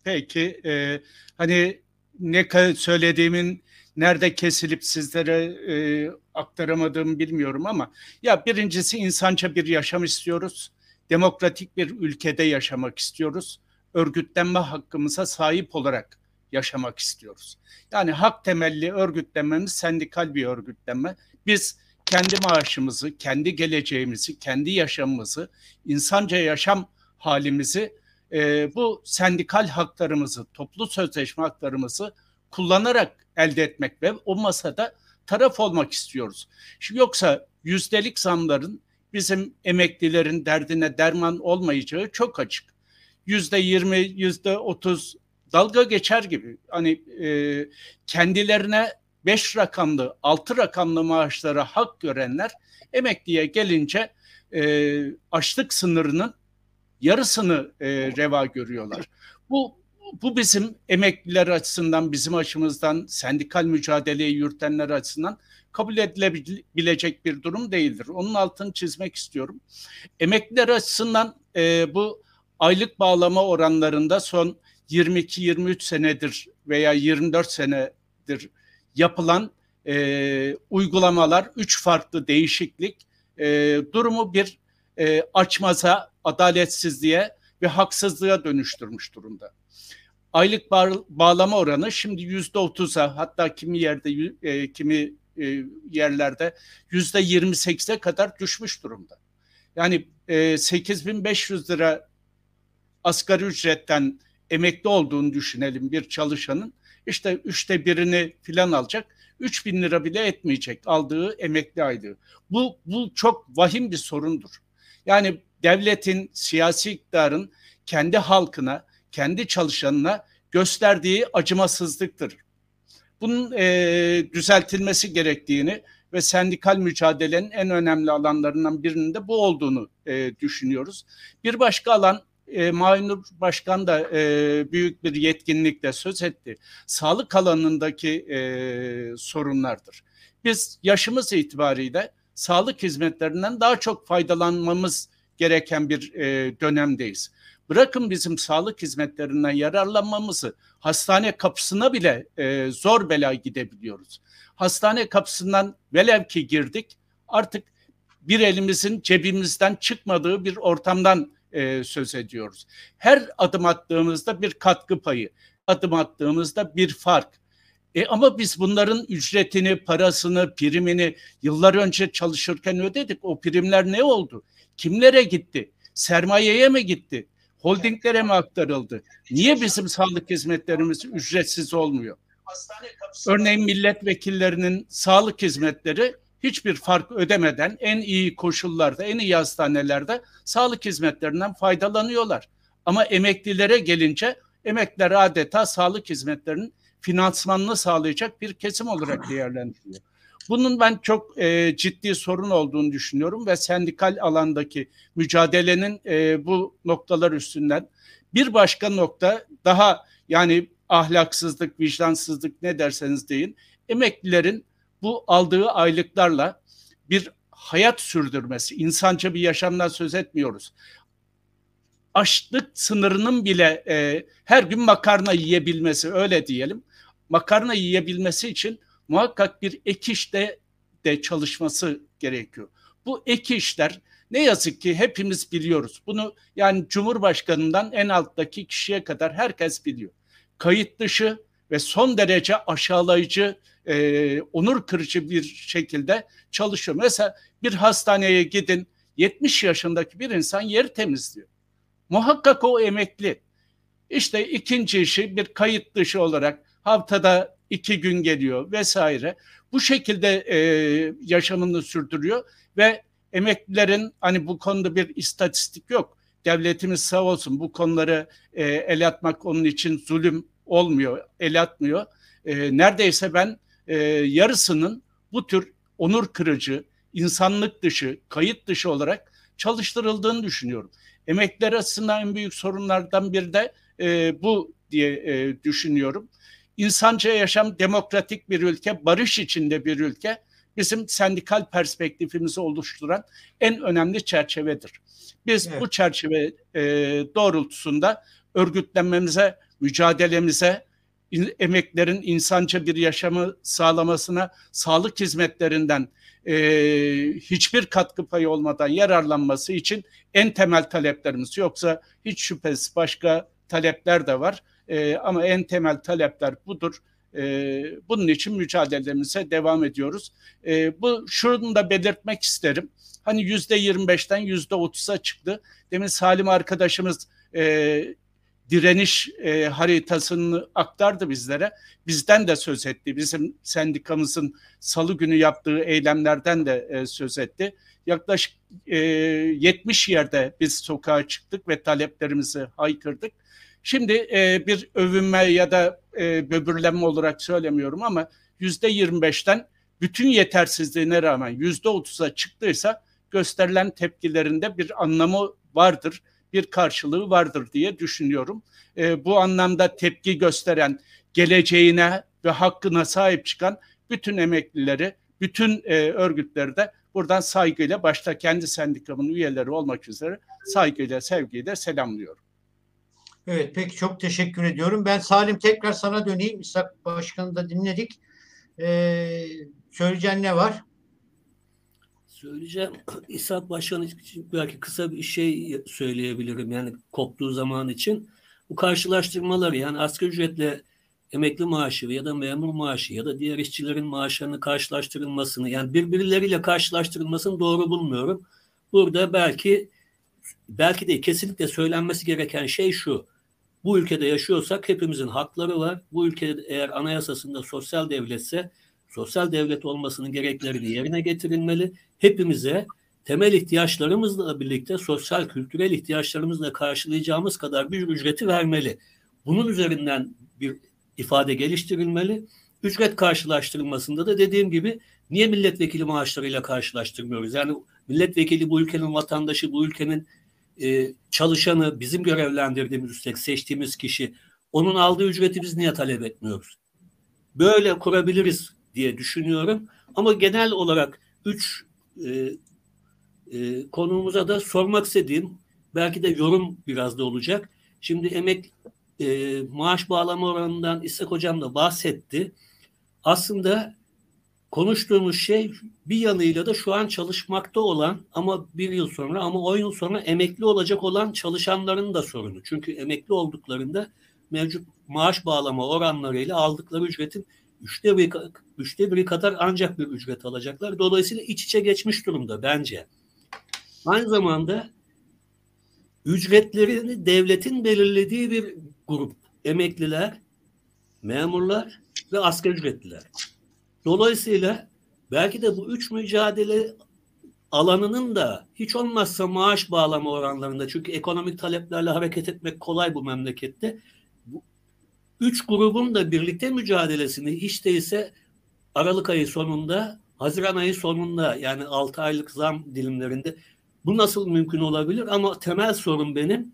Peki e, hani ne söylediğimin nerede kesilip sizlere e, aktaramadığımı bilmiyorum ama ya birincisi insanca bir yaşam istiyoruz. demokratik bir ülkede yaşamak istiyoruz. Örgütlenme hakkımıza sahip olarak yaşamak istiyoruz. Yani hak temelli örgütlenmemiz sendikal bir örgütlenme. Biz kendi maaşımızı, kendi geleceğimizi, kendi yaşamımızı, insanca yaşam halimizi e, bu sendikal haklarımızı, toplu sözleşme haklarımızı kullanarak elde etmek ve o masada taraf olmak istiyoruz. Şimdi yoksa yüzdelik zamların bizim emeklilerin derdine derman olmayacağı çok açık. Yüzde yirmi, yüzde otuz dalga geçer gibi. Hani e, kendilerine beş rakamlı, altı rakamlı maaşlara hak görenler emekliye gelince e, açlık sınırının yarısını e, reva görüyorlar. Bu bu bizim emekliler açısından, bizim açımızdan, sendikal mücadeleyi yürütenler açısından kabul edilebilecek bir durum değildir. Onun altını çizmek istiyorum. Emekliler açısından e, bu aylık bağlama oranlarında son 22-23 senedir veya 24 senedir yapılan e, uygulamalar, üç farklı değişiklik e, durumu bir e, açmaza, adaletsizliğe ve haksızlığa dönüştürmüş durumda. Aylık bağlama oranı şimdi yüzde otuza hatta kimi yerde e, kimi e, yerlerde yüzde yirmi sekse kadar düşmüş durumda. Yani e, 8500 lira asgari ücretten emekli olduğunu düşünelim bir çalışanın. İşte üçte birini filan alacak. 3 bin lira bile etmeyecek aldığı emekli aylığı. Bu, bu çok vahim bir sorundur. Yani devletin, siyasi iktidarın kendi halkına, kendi çalışanına gösterdiği acımasızlıktır. Bunun e, düzeltilmesi gerektiğini ve sendikal mücadelenin en önemli alanlarından birinin de bu olduğunu e, düşünüyoruz. Bir başka alan e, Maynur Başkan da e, büyük bir yetkinlikle söz etti. Sağlık alanındaki e, sorunlardır. Biz yaşımız itibariyle sağlık hizmetlerinden daha çok faydalanmamız gereken bir e, dönemdeyiz. Bırakın bizim sağlık hizmetlerinden yararlanmamızı hastane kapısına bile e, zor bela gidebiliyoruz. Hastane kapısından velev ki girdik artık bir elimizin cebimizden çıkmadığı bir ortamdan e, söz ediyoruz. Her adım attığımızda bir katkı payı, adım attığımızda bir fark. E ama biz bunların ücretini, parasını, primini yıllar önce çalışırken ödedik. O primler ne oldu? Kimlere gitti? Sermayeye mi gitti? Holdinglere mi aktarıldı? Niye bizim sağlık hizmetlerimiz ücretsiz olmuyor? Örneğin milletvekillerinin sağlık hizmetleri hiçbir fark ödemeden en iyi koşullarda, en iyi hastanelerde sağlık hizmetlerinden faydalanıyorlar. Ama emeklilere gelince emekliler adeta sağlık hizmetlerinin finansmanını sağlayacak bir kesim olarak [laughs] değerlendiriliyor. Bunun ben çok e, ciddi sorun olduğunu düşünüyorum ve sendikal alandaki mücadelenin e, bu noktalar üstünden bir başka nokta daha yani ahlaksızlık, vicdansızlık ne derseniz deyin emeklilerin bu aldığı aylıklarla bir hayat sürdürmesi, insanca bir yaşamdan söz etmiyoruz. Açlık sınırının bile e, her gün makarna yiyebilmesi öyle diyelim. Makarna yiyebilmesi için muhakkak bir ek işte de çalışması gerekiyor. Bu ek işler ne yazık ki hepimiz biliyoruz. Bunu yani Cumhurbaşkanından en alttaki kişiye kadar herkes biliyor. Kayıt dışı ve son derece aşağılayıcı, e, onur kırıcı bir şekilde çalışıyor. Mesela bir hastaneye gidin, 70 yaşındaki bir insan yer temizliyor. Muhakkak o emekli. İşte ikinci işi bir kayıt dışı olarak haftada iki gün geliyor vesaire. Bu şekilde e, yaşamını sürdürüyor ve emeklilerin hani bu konuda bir istatistik yok. Devletimiz sağ olsun bu konuları e, el atmak onun için zulüm olmuyor, el atmıyor. E, neredeyse ben e, yarısının bu tür onur kırıcı, insanlık dışı, kayıt dışı olarak çalıştırıldığını düşünüyorum. Emekliler açısından en büyük sorunlardan biri de e, bu diye e, düşünüyorum insanca yaşam demokratik bir ülke, barış içinde bir ülke bizim sendikal perspektifimizi oluşturan en önemli çerçevedir. Biz evet. bu çerçeve e, doğrultusunda örgütlenmemize, mücadelemize emeklerin insanca bir yaşamı sağlamasına sağlık hizmetlerinden e, hiçbir katkı payı olmadan yararlanması için en temel taleplerimiz. Yoksa hiç şüphesiz başka talepler de var. E, ama en temel talepler budur. E, bunun için mücadelemize devam ediyoruz. E, bu şunu da belirtmek isterim. Hani yüzde 25'ten yüzde 30'a çıktı. Demin Salim arkadaşımız e, direniş e, haritasını aktardı bizlere. Bizden de söz etti. Bizim sendikamızın salı günü yaptığı eylemlerden de e, söz etti. Yaklaşık e, 70 yerde biz sokağa çıktık ve taleplerimizi haykırdık. Şimdi e, bir övünme ya da e, böbürlenme olarak söylemiyorum ama yüzde 25'ten bütün yetersizliğine rağmen yüzde 30'a çıktıysa gösterilen tepkilerinde bir anlamı vardır bir karşılığı vardır diye düşünüyorum. E, bu anlamda tepki gösteren, geleceğine ve hakkına sahip çıkan bütün emeklileri, bütün e, örgütleri de buradan saygıyla başta kendi sendikamın üyeleri olmak üzere saygıyla, sevgiyle selamlıyorum. Evet peki çok teşekkür ediyorum. Ben Salim tekrar sana döneyim. İshak Başkanı da dinledik. Ee, söyleyeceğin ne var? Söyleyeceğim. [clears throat] İshak Başkan için belki kısa bir şey söyleyebilirim. Yani koptuğu zaman için. Bu karşılaştırmaları yani asgari ücretle emekli maaşı ya da memur maaşı ya da diğer işçilerin maaşlarını karşılaştırılmasını yani birbirleriyle karşılaştırılmasını doğru bulmuyorum. Burada belki belki de kesinlikle söylenmesi gereken şey şu. Bu ülkede yaşıyorsak hepimizin hakları var. Bu ülkede eğer anayasasında sosyal devletse sosyal devlet olmasının gereklerini yerine getirilmeli. Hepimize temel ihtiyaçlarımızla birlikte sosyal kültürel ihtiyaçlarımızla karşılayacağımız kadar bir ücreti vermeli. Bunun üzerinden bir ifade geliştirilmeli. Ücret karşılaştırılmasında da dediğim gibi niye milletvekili maaşlarıyla karşılaştırmıyoruz? Yani milletvekili bu ülkenin vatandaşı, bu ülkenin e, çalışanı, bizim görevlendirdiğimiz üstelik seçtiğimiz kişi onun aldığı ücreti biz niye talep etmiyoruz? Böyle kurabiliriz diye düşünüyorum. Ama genel olarak üç e, e, konumuza da sormak istediğim belki de yorum biraz da olacak. Şimdi emek e, maaş bağlama oranından İshak Hocam da bahsetti. Aslında konuştuğumuz şey bir yanıyla da şu an çalışmakta olan ama bir yıl sonra ama on yıl sonra emekli olacak olan çalışanların da sorunu. Çünkü emekli olduklarında mevcut maaş bağlama oranlarıyla aldıkları ücretin üçte biri, üçte biri kadar ancak bir ücret alacaklar. Dolayısıyla iç içe geçmiş durumda bence. Aynı zamanda ücretlerini devletin belirlediği bir grup emekliler, memurlar ve asgari ücretliler. Dolayısıyla belki de bu üç mücadele alanının da hiç olmazsa maaş bağlama oranlarında çünkü ekonomik taleplerle hareket etmek kolay bu memlekette üç grubun da birlikte mücadelesini hiç değilse Aralık ayı sonunda, Haziran ayı sonunda yani 6 aylık zam dilimlerinde bu nasıl mümkün olabilir? Ama temel sorun benim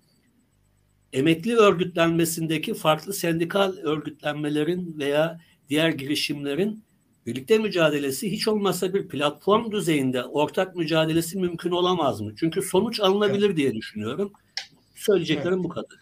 emekli örgütlenmesindeki farklı sendikal örgütlenmelerin veya diğer girişimlerin birlikte mücadelesi hiç olmazsa bir platform düzeyinde ortak mücadelesi mümkün olamaz mı? Çünkü sonuç alınabilir evet. diye düşünüyorum. Söyleyeceklerim evet. bu kadar.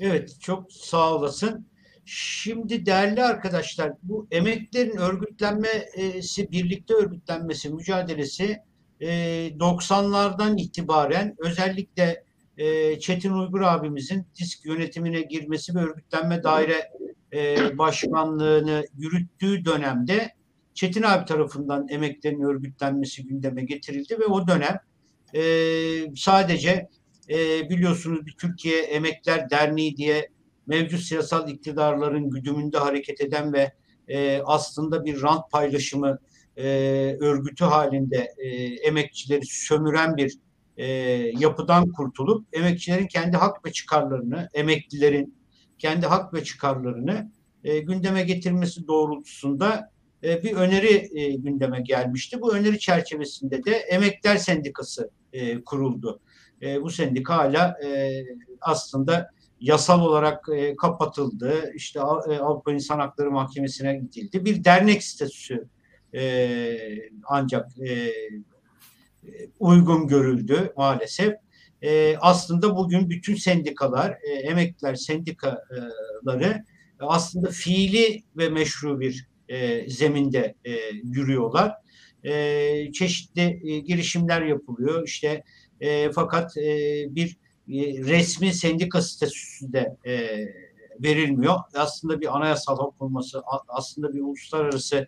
Evet, çok sağ olasın. Şimdi değerli arkadaşlar bu emeklerin örgütlenmesi, birlikte örgütlenmesi mücadelesi 90'lardan e, itibaren özellikle e, Çetin Uygur abimizin disk yönetimine girmesi ve örgütlenme daire e, başkanlığını yürüttüğü dönemde Çetin abi tarafından emeklerin örgütlenmesi gündeme getirildi ve o dönem sadece biliyorsunuz bir Türkiye Emekler Derneği diye mevcut siyasal iktidarların güdümünde hareket eden ve e, aslında bir rant paylaşımı e, örgütü halinde e, emekçileri sömüren bir e, yapıdan kurtulup emekçilerin kendi hak ve çıkarlarını, emeklilerin kendi hak ve çıkarlarını e, gündeme getirmesi doğrultusunda e, bir öneri e, gündeme gelmişti. Bu öneri çerçevesinde de Emekler Sendikası e, kuruldu. E, bu sendika hala e, aslında yasal olarak e, kapatıldı. İşte e, Avrupa İnsan Hakları Mahkemesi'ne gidildi. Bir dernek statüsü e, ancak e, uygun görüldü maalesef. E, aslında bugün bütün sendikalar, e, emekliler sendikaları aslında fiili ve meşru bir e, zeminde e, yürüyorlar. E, çeşitli e, girişimler yapılıyor. İşte e, fakat e, bir e, resmi sendika statüsü de e, verilmiyor. Aslında bir anayasal hak olması, aslında bir uluslararası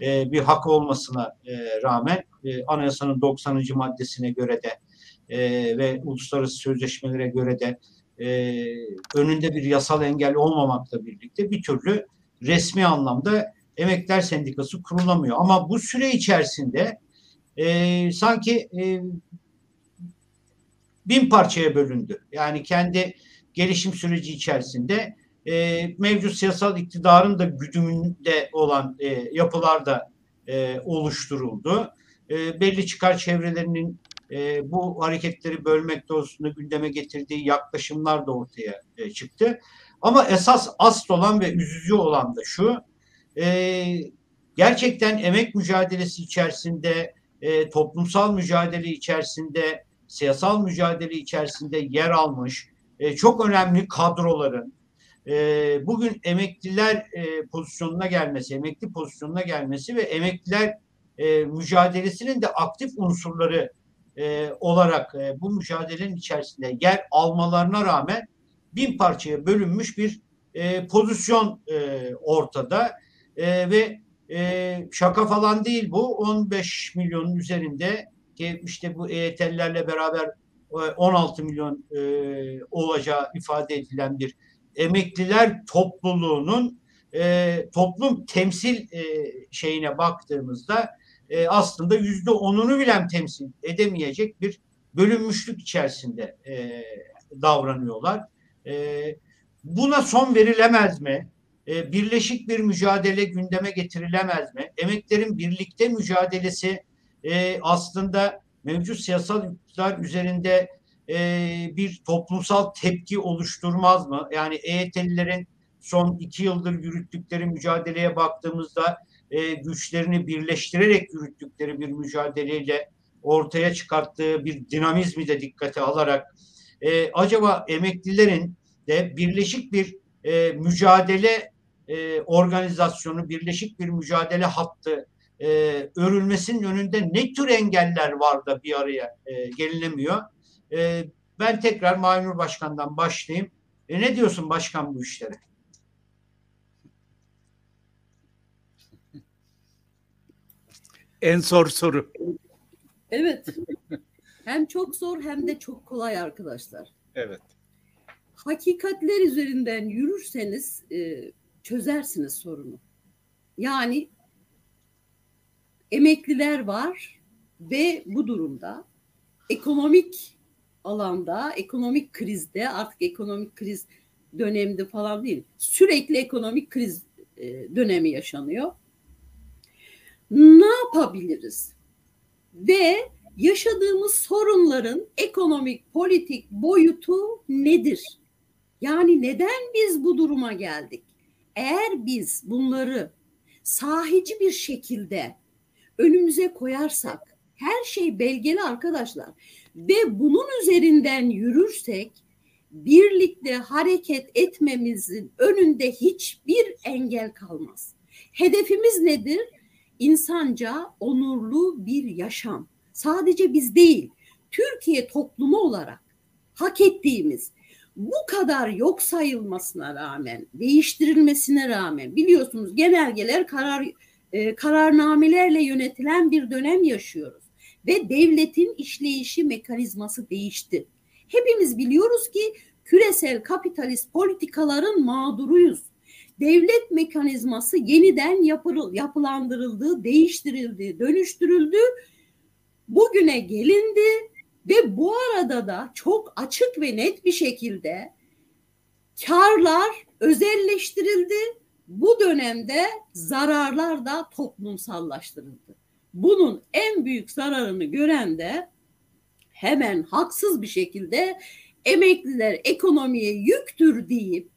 e, bir hak olmasına e, rağmen e, anayasanın 90. maddesine göre de e, ve uluslararası sözleşmelere göre de e, önünde bir yasal engel olmamakla birlikte bir türlü resmi anlamda emekler sendikası kurulamıyor. Ama bu süre içerisinde e, sanki e, bin parçaya bölündü. Yani kendi gelişim süreci içerisinde e, mevcut siyasal iktidarın da güdümünde olan e, yapılar da e, oluşturuldu. E, belli çıkar çevrelerinin e, bu hareketleri bölmek doğrultusunda gündeme getirdiği yaklaşımlar da ortaya e, çıktı. Ama esas asıl olan ve üzücü olan da şu, e, gerçekten emek mücadelesi içerisinde, e, toplumsal mücadele içerisinde, siyasal mücadele içerisinde yer almış e, çok önemli kadroların, e, bugün emekliler e, pozisyonuna gelmesi, emekli pozisyonuna gelmesi ve emekliler e, mücadelesinin de aktif unsurları e, olarak e, bu mücadelenin içerisinde yer almalarına rağmen bin parçaya bölünmüş bir e, pozisyon e, ortada. E, ve e, şaka falan değil bu. 15 milyonun üzerinde ki işte bu EYT'lilerle beraber 16 milyon e, olacağı ifade edilen bir emekliler topluluğunun e, toplum temsil e, şeyine baktığımızda e, aslında yüzde onunu bilen temsil edemeyecek bir bölünmüşlük içerisinde e, davranıyorlar. E, buna son verilemez mi? E, birleşik bir mücadele gündeme getirilemez mi? Emeklerin birlikte mücadelesi e, aslında mevcut siyasal iktidar üzerinde e, bir toplumsal tepki oluşturmaz mı? Yani EYT'lilerin son iki yıldır yürüttükleri mücadeleye baktığımızda e, güçlerini birleştirerek yürüttükleri bir mücadeleyle ortaya çıkarttığı bir dinamizmi de dikkate alarak e, acaba emeklilerin de birleşik bir e, mücadele e, organizasyonu, birleşik bir mücadele hattı e, örülmesinin önünde ne tür engeller var da bir araya e, gelinemiyor? E, ben tekrar Maynur Başkan'dan başlayayım. E, ne diyorsun başkan bu işlere? En zor soru. Evet. Hem çok zor hem de çok kolay arkadaşlar. Evet. Hakikatler üzerinden yürürseniz e, çözersiniz sorunu. Yani emekliler var ve bu durumda ekonomik alanda, ekonomik krizde artık ekonomik kriz dönemde falan değil. Sürekli ekonomik kriz e, dönemi yaşanıyor ne yapabiliriz? Ve yaşadığımız sorunların ekonomik, politik boyutu nedir? Yani neden biz bu duruma geldik? Eğer biz bunları sahici bir şekilde önümüze koyarsak, her şey belgeli arkadaşlar ve bunun üzerinden yürürsek birlikte hareket etmemizin önünde hiçbir engel kalmaz. Hedefimiz nedir? insanca onurlu bir yaşam. Sadece biz değil, Türkiye toplumu olarak hak ettiğimiz bu kadar yok sayılmasına rağmen, değiştirilmesine rağmen biliyorsunuz genelgeler karar e, kararnamelerle yönetilen bir dönem yaşıyoruz ve devletin işleyişi mekanizması değişti. Hepimiz biliyoruz ki küresel kapitalist politikaların mağduruyuz devlet mekanizması yeniden yapırıl, yapılandırıldı, değiştirildi, dönüştürüldü. Bugüne gelindi ve bu arada da çok açık ve net bir şekilde karlar özelleştirildi. Bu dönemde zararlar da toplumsallaştırıldı. Bunun en büyük zararını gören de hemen haksız bir şekilde emekliler ekonomiye yüktür deyip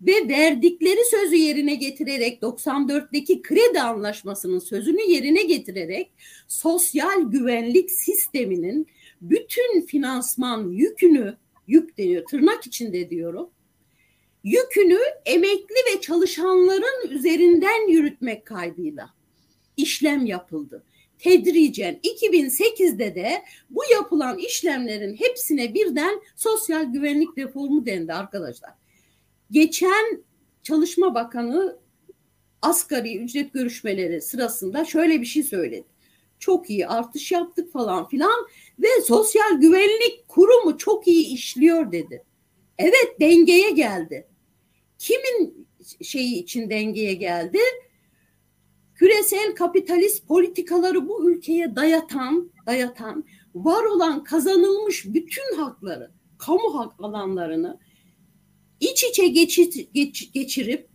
ve verdikleri sözü yerine getirerek 94'teki kredi anlaşmasının sözünü yerine getirerek sosyal güvenlik sisteminin bütün finansman yükünü yük deniyor tırnak içinde diyorum yükünü emekli ve çalışanların üzerinden yürütmek kaydıyla işlem yapıldı. Tedricen 2008'de de bu yapılan işlemlerin hepsine birden sosyal güvenlik reformu dendi arkadaşlar. Geçen Çalışma Bakanı asgari ücret görüşmeleri sırasında şöyle bir şey söyledi. Çok iyi artış yaptık falan filan ve sosyal güvenlik kurumu çok iyi işliyor dedi. Evet dengeye geldi. Kimin şeyi için dengeye geldi? Küresel kapitalist politikaları bu ülkeye dayatan, dayatan, var olan kazanılmış bütün hakları, kamu hak alanlarını iç içe geçit, geç, geçirip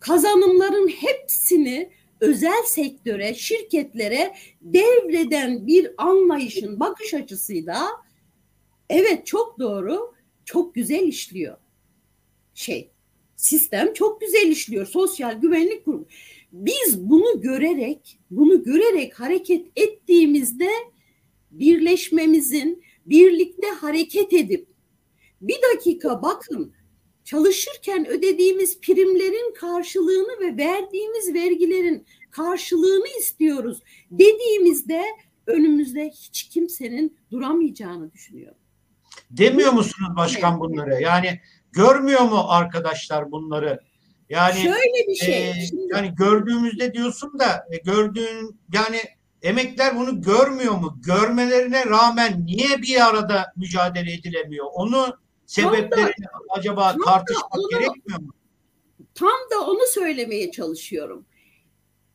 kazanımların hepsini özel sektöre, şirketlere devreden bir anlayışın bakış açısıyla evet çok doğru, çok güzel işliyor. Şey, sistem çok güzel işliyor. Sosyal güvenlik kurumu. Biz bunu görerek, bunu görerek hareket ettiğimizde birleşmemizin, birlikte hareket edip bir dakika bakın çalışırken ödediğimiz primlerin karşılığını ve verdiğimiz vergilerin karşılığını istiyoruz dediğimizde önümüzde hiç kimsenin duramayacağını düşünüyorum. Demiyor musunuz başkan bunları? Yani görmüyor mu arkadaşlar bunları? Yani şöyle bir şey. E, yani gördüğümüzde diyorsun da e, gördüğün yani emekler bunu görmüyor mu? Görmelerine rağmen niye bir arada mücadele edilemiyor? Onu sebeplerini da, acaba tartışmak onu, gerekmiyor mu? Tam da onu söylemeye çalışıyorum.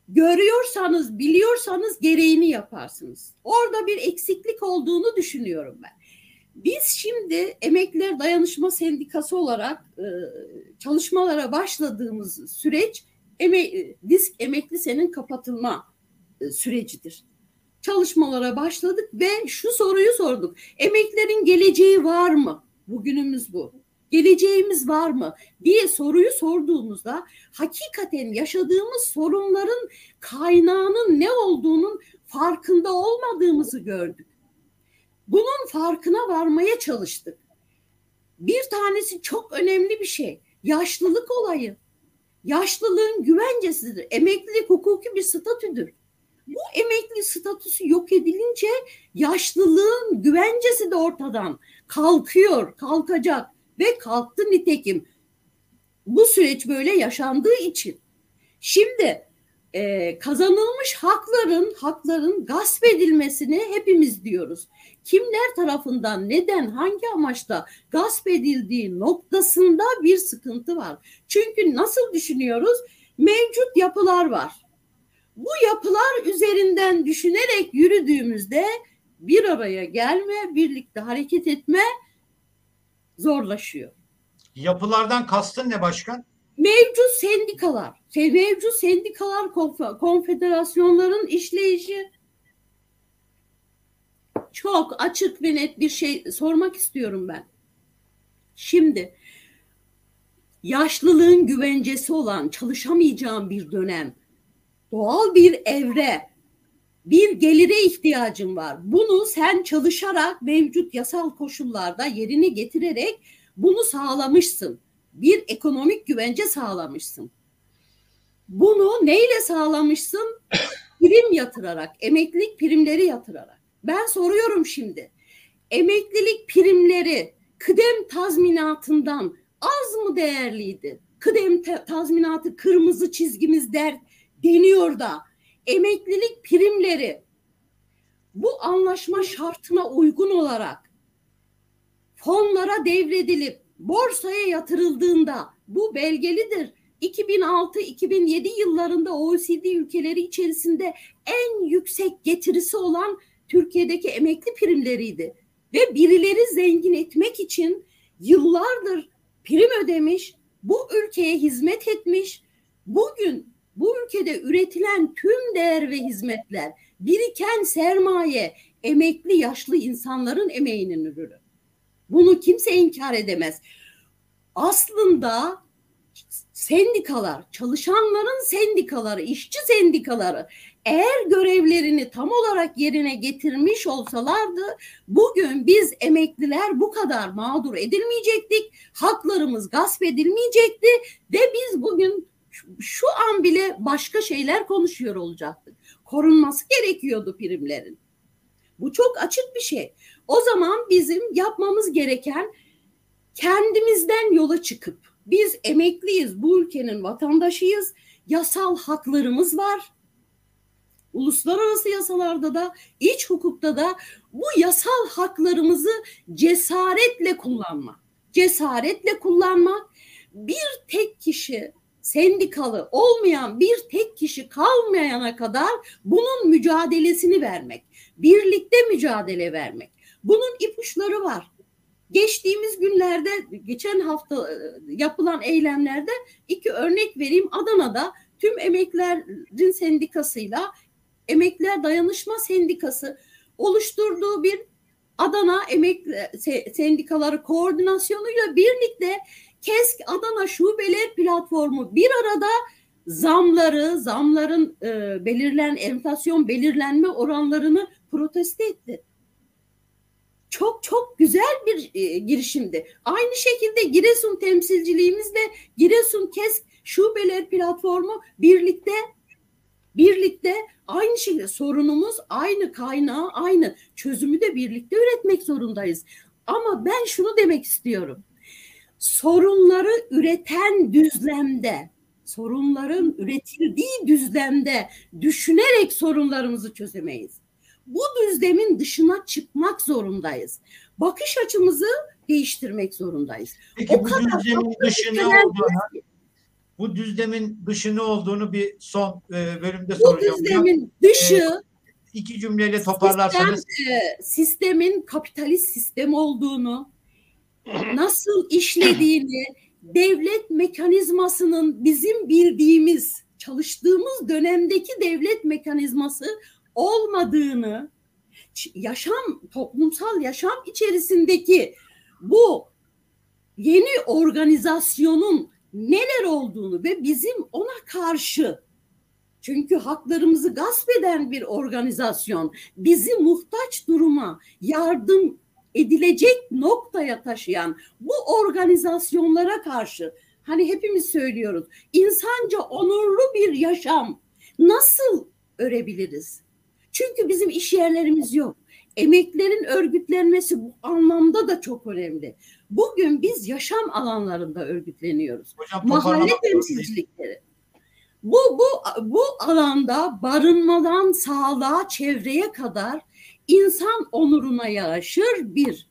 Görüyorsanız, biliyorsanız gereğini yaparsınız. Orada bir eksiklik olduğunu düşünüyorum ben. Biz şimdi Emekliler Dayanışma Sendikası olarak e, çalışmalara başladığımız süreç eme, disk emekli senin kapatılma e, sürecidir. Çalışmalara başladık ve şu soruyu sorduk. Emeklerin geleceği var mı? Bugünümüz bu. Geleceğimiz var mı diye soruyu sorduğumuzda hakikaten yaşadığımız sorunların kaynağının ne olduğunun farkında olmadığımızı gördük. Bunun farkına varmaya çalıştık. Bir tanesi çok önemli bir şey. Yaşlılık olayı. Yaşlılığın güvencesidir. Emeklilik hukuki bir statüdür. Bu emekli statüsü yok edilince yaşlılığın güvencesi de ortadan kalkıyor, kalkacak ve kalktı nitekim. Bu süreç böyle yaşandığı için. Şimdi e, kazanılmış hakların hakların gasp edilmesini hepimiz diyoruz. Kimler tarafından neden hangi amaçta gasp edildiği noktasında bir sıkıntı var. Çünkü nasıl düşünüyoruz? Mevcut yapılar var. Bu yapılar üzerinden düşünerek yürüdüğümüzde bir araya gelme, birlikte hareket etme zorlaşıyor. Yapılardan kastın ne başkan? Mevcut sendikalar, mevcut sendikalar konfederasyonların işleyişi çok açık ve net bir şey sormak istiyorum ben. Şimdi yaşlılığın güvencesi olan çalışamayacağım bir dönem, doğal bir evre, bir gelire ihtiyacın var. Bunu sen çalışarak mevcut yasal koşullarda yerini getirerek bunu sağlamışsın. Bir ekonomik güvence sağlamışsın. Bunu neyle sağlamışsın? [coughs] Prim yatırarak, emeklilik primleri yatırarak. Ben soruyorum şimdi. Emeklilik primleri kıdem tazminatından az mı değerliydi? Kıdem tazminatı kırmızı çizgimiz der deniyor da emeklilik primleri bu anlaşma şartına uygun olarak fonlara devredilip borsaya yatırıldığında bu belgelidir. 2006-2007 yıllarında OECD ülkeleri içerisinde en yüksek getirisi olan Türkiye'deki emekli primleriydi. Ve birileri zengin etmek için yıllardır prim ödemiş, bu ülkeye hizmet etmiş. Bugün bu ülkede üretilen tüm değer ve hizmetler, biriken sermaye, emekli yaşlı insanların emeğinin ürünü. Bunu kimse inkar edemez. Aslında sendikalar, çalışanların sendikaları, işçi sendikaları eğer görevlerini tam olarak yerine getirmiş olsalardı bugün biz emekliler bu kadar mağdur edilmeyecektik. Haklarımız gasp edilmeyecekti ve biz bugün şu an bile başka şeyler konuşuyor olacaktık. Korunması gerekiyordu primlerin. Bu çok açık bir şey. O zaman bizim yapmamız gereken kendimizden yola çıkıp biz emekliyiz, bu ülkenin vatandaşıyız, yasal haklarımız var. Uluslararası yasalarda da, iç hukukta da bu yasal haklarımızı cesaretle kullanmak. Cesaretle kullanmak bir tek kişi sendikalı olmayan bir tek kişi kalmayana kadar bunun mücadelesini vermek. Birlikte mücadele vermek. Bunun ipuçları var. Geçtiğimiz günlerde, geçen hafta e, yapılan eylemlerde iki örnek vereyim. Adana'da tüm emeklerin sendikasıyla Emekliler Dayanışma Sendikası oluşturduğu bir Adana Emekli Sendikaları Koordinasyonuyla birlikte KESK Adana Şubeler Platformu bir arada zamları, zamların e, belirlen enflasyon belirlenme oranlarını protesto etti. Çok çok güzel bir e, girişimdi. Aynı şekilde Giresun temsilciliğimizde Giresun KESK Şubeler Platformu birlikte birlikte aynı şekilde sorunumuz aynı kaynağı aynı çözümü de birlikte üretmek zorundayız. Ama ben şunu demek istiyorum sorunları üreten düzlemde, sorunların üretildiği düzlemde düşünerek sorunlarımızı çözemeyiz. Bu düzlemin dışına çıkmak zorundayız. Bakış açımızı değiştirmek zorundayız. Peki o bu düzlemin dışı ne olduğunu, bu düzlemin dışı ne olduğunu bir son e, bölümde bu soracağım. Bu düzlemin dışı e, iki cümleyle toparlarsanız. Sistem, e, sistemin kapitalist sistem olduğunu, [clears throat] nasıl işlediğini, devlet mekanizmasının bizim bildiğimiz, çalıştığımız dönemdeki devlet mekanizması olmadığını, yaşam, toplumsal yaşam içerisindeki bu yeni organizasyonun neler olduğunu ve bizim ona karşı çünkü haklarımızı gasp eden bir organizasyon bizi muhtaç duruma yardım edilecek noktaya taşıyan bu organizasyonlara karşı hani hepimiz söylüyoruz insanca onurlu bir yaşam nasıl örebiliriz? Çünkü bizim iş yerlerimiz yok. Emeklerin örgütlenmesi bu anlamda da çok önemli. Bugün biz yaşam alanlarında örgütleniyoruz. Hocam, Mahalle temsilcilikleri. Bu, bu, bu alanda barınmadan sağlığa, çevreye kadar insan onuruna yaraşır bir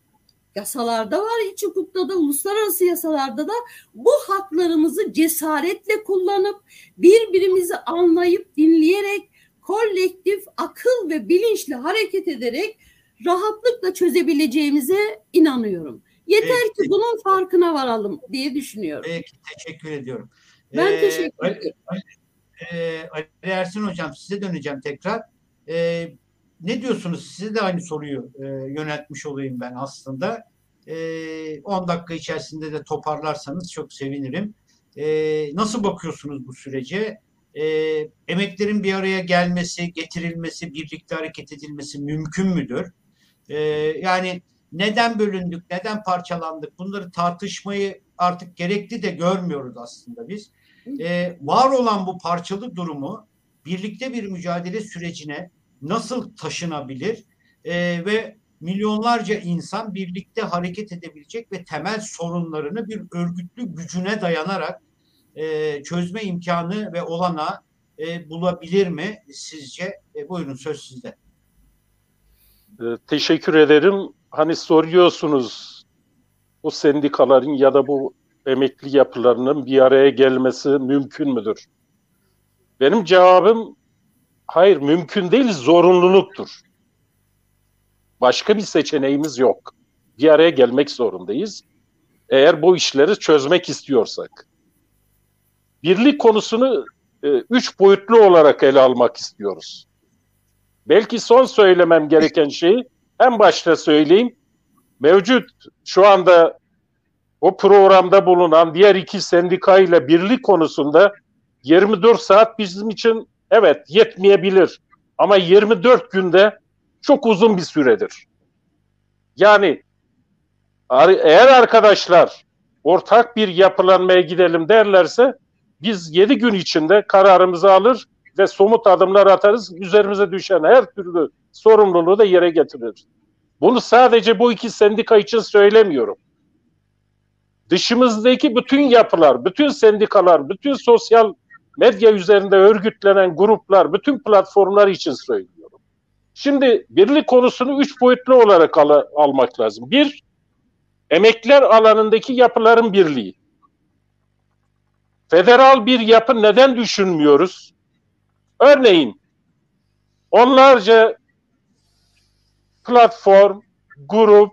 yasalarda var, iç hukukta da, uluslararası yasalarda da bu haklarımızı cesaretle kullanıp birbirimizi anlayıp dinleyerek kolektif akıl ve bilinçle hareket ederek rahatlıkla çözebileceğimize inanıyorum. Yeter Peki. ki bunun farkına varalım diye düşünüyorum. Peki teşekkür ediyorum. Ben ee, teşekkür ederim. Ali, Ali, Ali Ersin Hocam size döneceğim tekrar. Ee, ne diyorsunuz? Size de aynı soruyu e, yöneltmiş olayım ben aslında. E, 10 dakika içerisinde de toparlarsanız çok sevinirim. E, nasıl bakıyorsunuz bu sürece? E, emeklerin bir araya gelmesi, getirilmesi, birlikte hareket edilmesi mümkün müdür? E, yani neden bölündük, neden parçalandık? Bunları tartışmayı artık gerekli de görmüyoruz aslında biz. E, var olan bu parçalı durumu birlikte bir mücadele sürecine nasıl taşınabilir e, ve milyonlarca insan birlikte hareket edebilecek ve temel sorunlarını bir örgütlü gücüne dayanarak e, çözme imkanı ve olana e, bulabilir mi sizce? E, buyurun söz sizde. E, teşekkür ederim. Hani soruyorsunuz bu sendikaların ya da bu emekli yapılarının bir araya gelmesi mümkün müdür? Benim cevabım Hayır mümkün değil zorunluluktur. Başka bir seçeneğimiz yok. Bir araya gelmek zorundayız. Eğer bu işleri çözmek istiyorsak. Birlik konusunu e, üç boyutlu olarak ele almak istiyoruz. Belki son söylemem gereken şeyi en başta söyleyeyim. Mevcut şu anda o programda bulunan diğer iki sendikayla birlik konusunda 24 saat bizim için evet yetmeyebilir ama 24 günde çok uzun bir süredir. Yani eğer arkadaşlar ortak bir yapılanmaya gidelim derlerse biz 7 gün içinde kararımızı alır ve somut adımlar atarız. Üzerimize düşen her türlü sorumluluğu da yere getiririz. Bunu sadece bu iki sendika için söylemiyorum. Dışımızdaki bütün yapılar, bütün sendikalar, bütün sosyal medya üzerinde örgütlenen gruplar, bütün platformlar için söylüyorum. Şimdi birlik konusunu üç boyutlu olarak al almak lazım. Bir, emekliler alanındaki yapıların birliği. Federal bir yapı neden düşünmüyoruz? Örneğin onlarca platform, grup,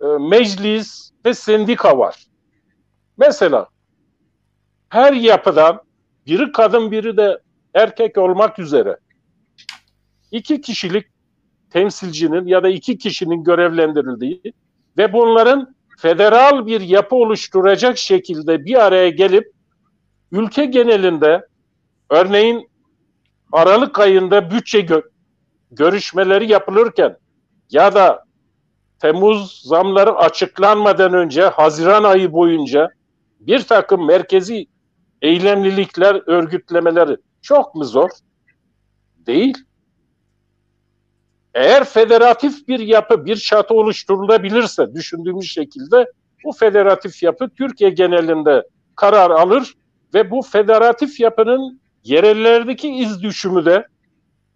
e, meclis ve sendika var. Mesela her yapıdan biri kadın biri de erkek olmak üzere iki kişilik temsilcinin ya da iki kişinin görevlendirildiği ve bunların federal bir yapı oluşturacak şekilde bir araya gelip ülke genelinde örneğin Aralık ayında bütçe gö görüşmeleri yapılırken ya da Temmuz zamları açıklanmadan önce Haziran ayı boyunca bir takım merkezi eylemlilikler, örgütlemeleri çok mu zor? Değil. Eğer federatif bir yapı, bir çatı oluşturulabilirse düşündüğümüz şekilde bu federatif yapı Türkiye genelinde karar alır ve bu federatif yapının yerellerdeki iz düşümü de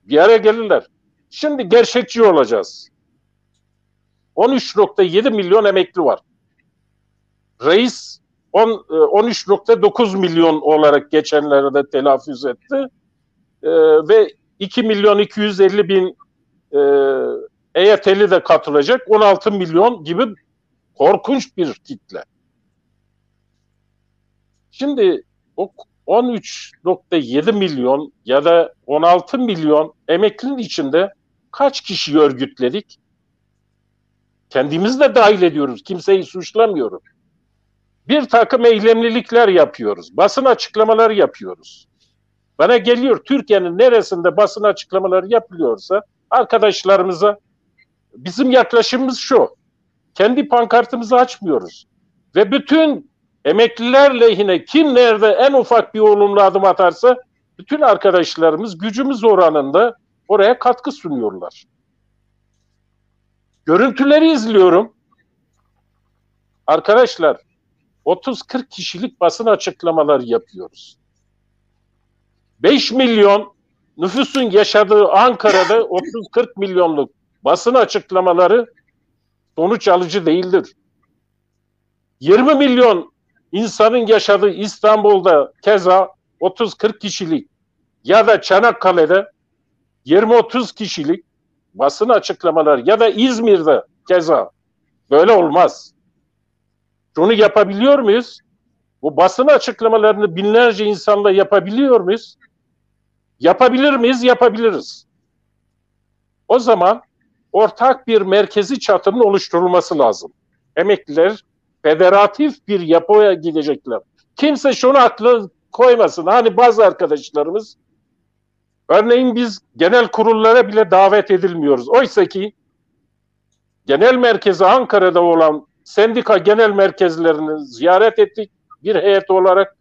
bir araya gelirler. Şimdi gerçekçi olacağız. 13.7 milyon emekli var. Reis 13.9 e, milyon olarak geçenlerde telaffuz etti. Ee, ve 2 milyon 250 bin e, EYT'li de katılacak. 16 milyon gibi korkunç bir kitle. Şimdi o 13.7 milyon ya da 16 milyon emeklinin içinde kaç kişi örgütledik? Kendimiz de dahil ediyoruz. Kimseyi suçlamıyorum. Bir takım eylemlilikler yapıyoruz. Basın açıklamaları yapıyoruz. Bana geliyor Türkiye'nin neresinde basın açıklamaları yapılıyorsa arkadaşlarımıza bizim yaklaşımımız şu. Kendi pankartımızı açmıyoruz. Ve bütün emekliler lehine kim nerede en ufak bir olumlu adım atarsa bütün arkadaşlarımız gücümüz oranında oraya katkı sunuyorlar. Görüntüleri izliyorum. Arkadaşlar 30-40 kişilik basın açıklamaları yapıyoruz. 5 milyon nüfusun yaşadığı Ankara'da 30-40 milyonluk basın açıklamaları sonuç alıcı değildir. 20 milyon insanın yaşadığı İstanbul'da keza 30-40 kişilik ya da Çanakkale'de 20-30 kişilik basın açıklamaları ya da İzmir'de keza böyle olmaz. Şunu yapabiliyor muyuz? Bu basın açıklamalarını binlerce insanla yapabiliyor muyuz? Yapabilir miyiz? Yapabiliriz. O zaman ortak bir merkezi çatının oluşturulması lazım. Emekliler federatif bir yapıya gidecekler. Kimse şunu aklı koymasın. Hani bazı arkadaşlarımız örneğin biz genel kurullara bile davet edilmiyoruz. Oysa ki genel merkezi Ankara'da olan sendika genel merkezlerini ziyaret ettik bir heyet olarak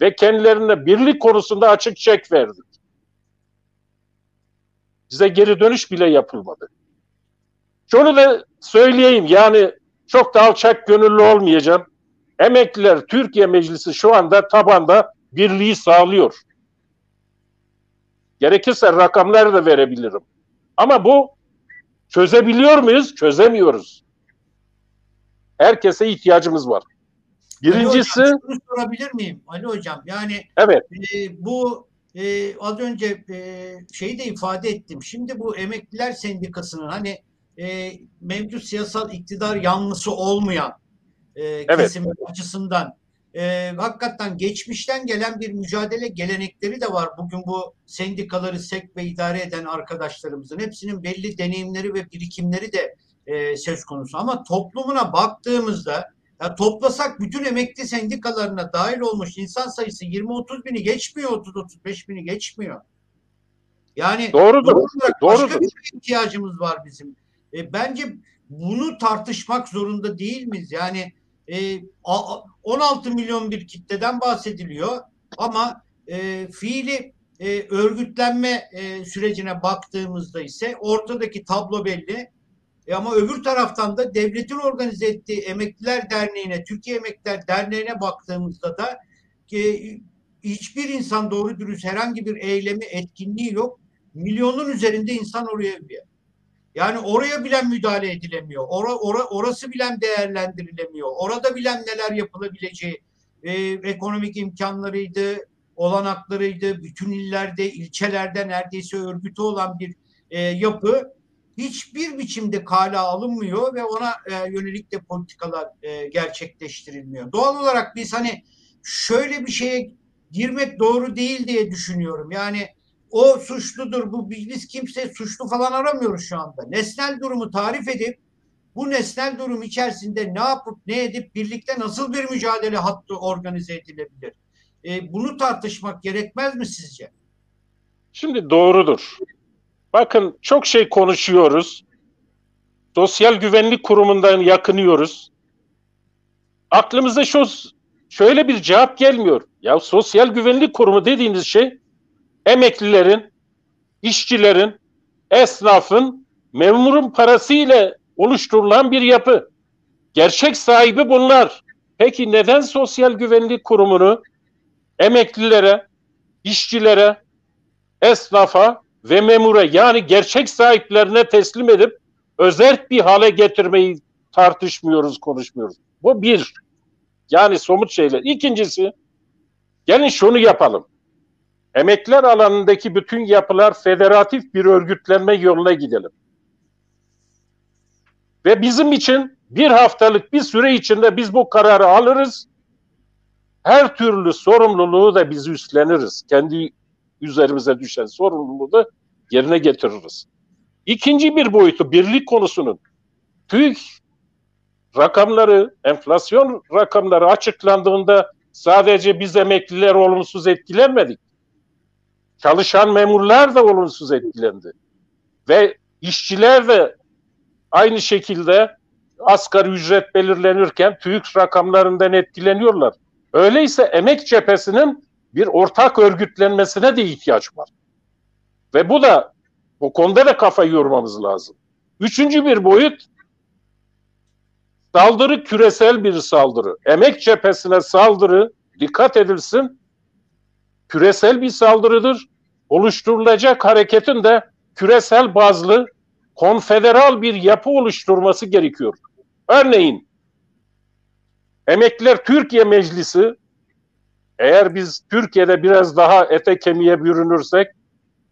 ve kendilerine birlik konusunda açık çek verdik. Bize geri dönüş bile yapılmadı. Şunu da söyleyeyim yani çok da alçak gönüllü olmayacağım. Emekliler Türkiye Meclisi şu anda tabanda birliği sağlıyor. Gerekirse rakamları da verebilirim. Ama bu çözebiliyor muyuz? Çözemiyoruz. Herkese ihtiyacımız var. Birincisi... Ali hocam, sorabilir miyim Ali Hocam? Yani evet. E, bu e, az önce e, şeyi de ifade ettim. Şimdi bu emekliler sendikasının hani e, mevcut siyasal iktidar yanlısı olmayan e, evet. kesim açısından e, hakikaten geçmişten gelen bir mücadele gelenekleri de var. Bugün bu sendikaları sek ve idare eden arkadaşlarımızın hepsinin belli deneyimleri ve birikimleri de e, söz konusu. Ama toplumuna baktığımızda ya toplasak bütün emekli sendikalarına dahil olmuş insan sayısı 20-30 bini geçmiyor, 30-35 bini geçmiyor. Yani Doğrudur. doğal olarak başka Doğrudur. bir şeye ihtiyacımız var bizim. E, bence bunu tartışmak zorunda değil miyiz? Yani e, a- a- 16 milyon bir kitleden bahsediliyor ama e, fiili e, örgütlenme e, sürecine baktığımızda ise ortadaki tablo belli. E, ama öbür taraftan da devletin organize ettiği Emekliler Derneği'ne, Türkiye Emekliler Derneği'ne baktığımızda da e, hiçbir insan doğru dürüst herhangi bir eylemi, etkinliği yok. Milyonun üzerinde insan oraya üye. Yani oraya bilen müdahale edilemiyor. Ora, ora, orası bilen değerlendirilemiyor. Orada bilen neler yapılabileceği e, ekonomik imkanlarıydı, olanaklarıydı. Bütün illerde, ilçelerde neredeyse örgütü olan bir e, yapı hiçbir biçimde kale alınmıyor ve ona e, yönelik de politikalar e, gerçekleştirilmiyor. Doğal olarak biz hani şöyle bir şeye girmek doğru değil diye düşünüyorum. Yani o suçludur, bu biz kimse suçlu falan aramıyoruz şu anda. Nesnel durumu tarif edip bu nesnel durum içerisinde ne yapıp ne edip birlikte nasıl bir mücadele hattı organize edilebilir? E, bunu tartışmak gerekmez mi sizce? Şimdi doğrudur. Bakın çok şey konuşuyoruz. Sosyal Güvenlik Kurumu'ndan yakınıyoruz. Aklımıza şu şöyle bir cevap gelmiyor. Ya Sosyal Güvenlik Kurumu dediğiniz şey emeklilerin, işçilerin, esnafın, memurun parasıyla oluşturulan bir yapı. Gerçek sahibi bunlar. Peki neden Sosyal Güvenlik Kurumu'nu emeklilere, işçilere, esnafa ve memura yani gerçek sahiplerine teslim edip özerk bir hale getirmeyi tartışmıyoruz, konuşmuyoruz. Bu bir. Yani somut şeyler. İkincisi, gelin şunu yapalım. Emekler alanındaki bütün yapılar federatif bir örgütlenme yoluna gidelim. Ve bizim için bir haftalık bir süre içinde biz bu kararı alırız. Her türlü sorumluluğu da biz üstleniriz. Kendi üzerimize düşen sorumluluğu da yerine getiririz. İkinci bir boyutu birlik konusunun TÜİK rakamları, enflasyon rakamları açıklandığında sadece biz emekliler olumsuz etkilenmedik. Çalışan memurlar da olumsuz etkilendi. Ve işçiler de aynı şekilde asgari ücret belirlenirken TÜİK rakamlarından etkileniyorlar. Öyleyse emek cephesinin bir ortak örgütlenmesine de ihtiyaç var. Ve bu da bu konuda da kafayı yormamız lazım. Üçüncü bir boyut saldırı küresel bir saldırı. Emek cephesine saldırı dikkat edilsin küresel bir saldırıdır. Oluşturulacak hareketin de küresel bazlı konfederal bir yapı oluşturması gerekiyor. Örneğin Emekliler Türkiye Meclisi eğer biz Türkiye'de biraz daha ete kemiğe bürünürsek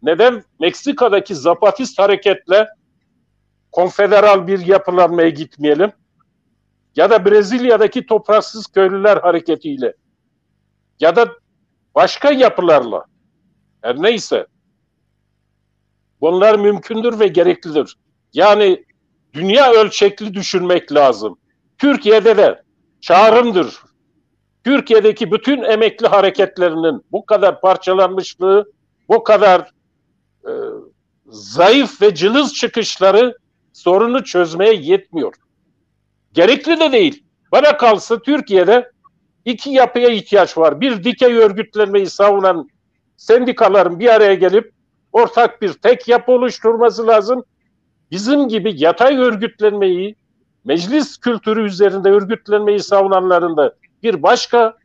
neden Meksika'daki Zapatist hareketle konfederal bir yapılanmaya gitmeyelim? Ya da Brezilya'daki topraksız köylüler hareketiyle ya da başka yapılarla her neyse bunlar mümkündür ve gereklidir. Yani dünya ölçekli düşünmek lazım. Türkiye'de de çağrımdır. Türkiye'deki bütün emekli hareketlerinin bu kadar parçalanmışlığı, bu kadar e, zayıf ve cılız çıkışları sorunu çözmeye yetmiyor. Gerekli de değil. Bana kalsa Türkiye'de iki yapıya ihtiyaç var. Bir dikey örgütlenmeyi savunan sendikaların bir araya gelip ortak bir tek yapı oluşturması lazım. Bizim gibi yatay örgütlenmeyi, meclis kültürü üzerinde örgütlenmeyi savunanların da bir başka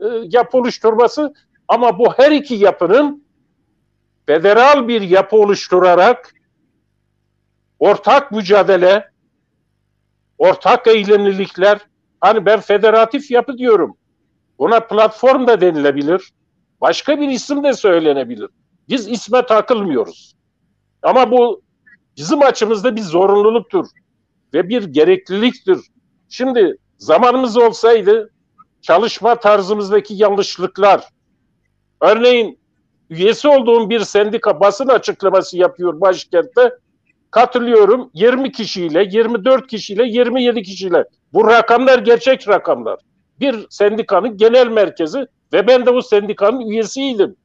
e, yapı oluşturması ama bu her iki yapının federal bir yapı oluşturarak ortak mücadele, ortak eylemlilikler, hani ben federatif yapı diyorum. Buna platform da denilebilir. Başka bir isim de söylenebilir. Biz isme takılmıyoruz. Ama bu bizim açımızda bir zorunluluktur ve bir gerekliliktir. Şimdi zamanımız olsaydı çalışma tarzımızdaki yanlışlıklar, örneğin üyesi olduğum bir sendika basın açıklaması yapıyor başkentte, katılıyorum 20 kişiyle, 24 kişiyle, 27 kişiyle. Bu rakamlar gerçek rakamlar. Bir sendikanın genel merkezi ve ben de o sendikanın üyesiydim.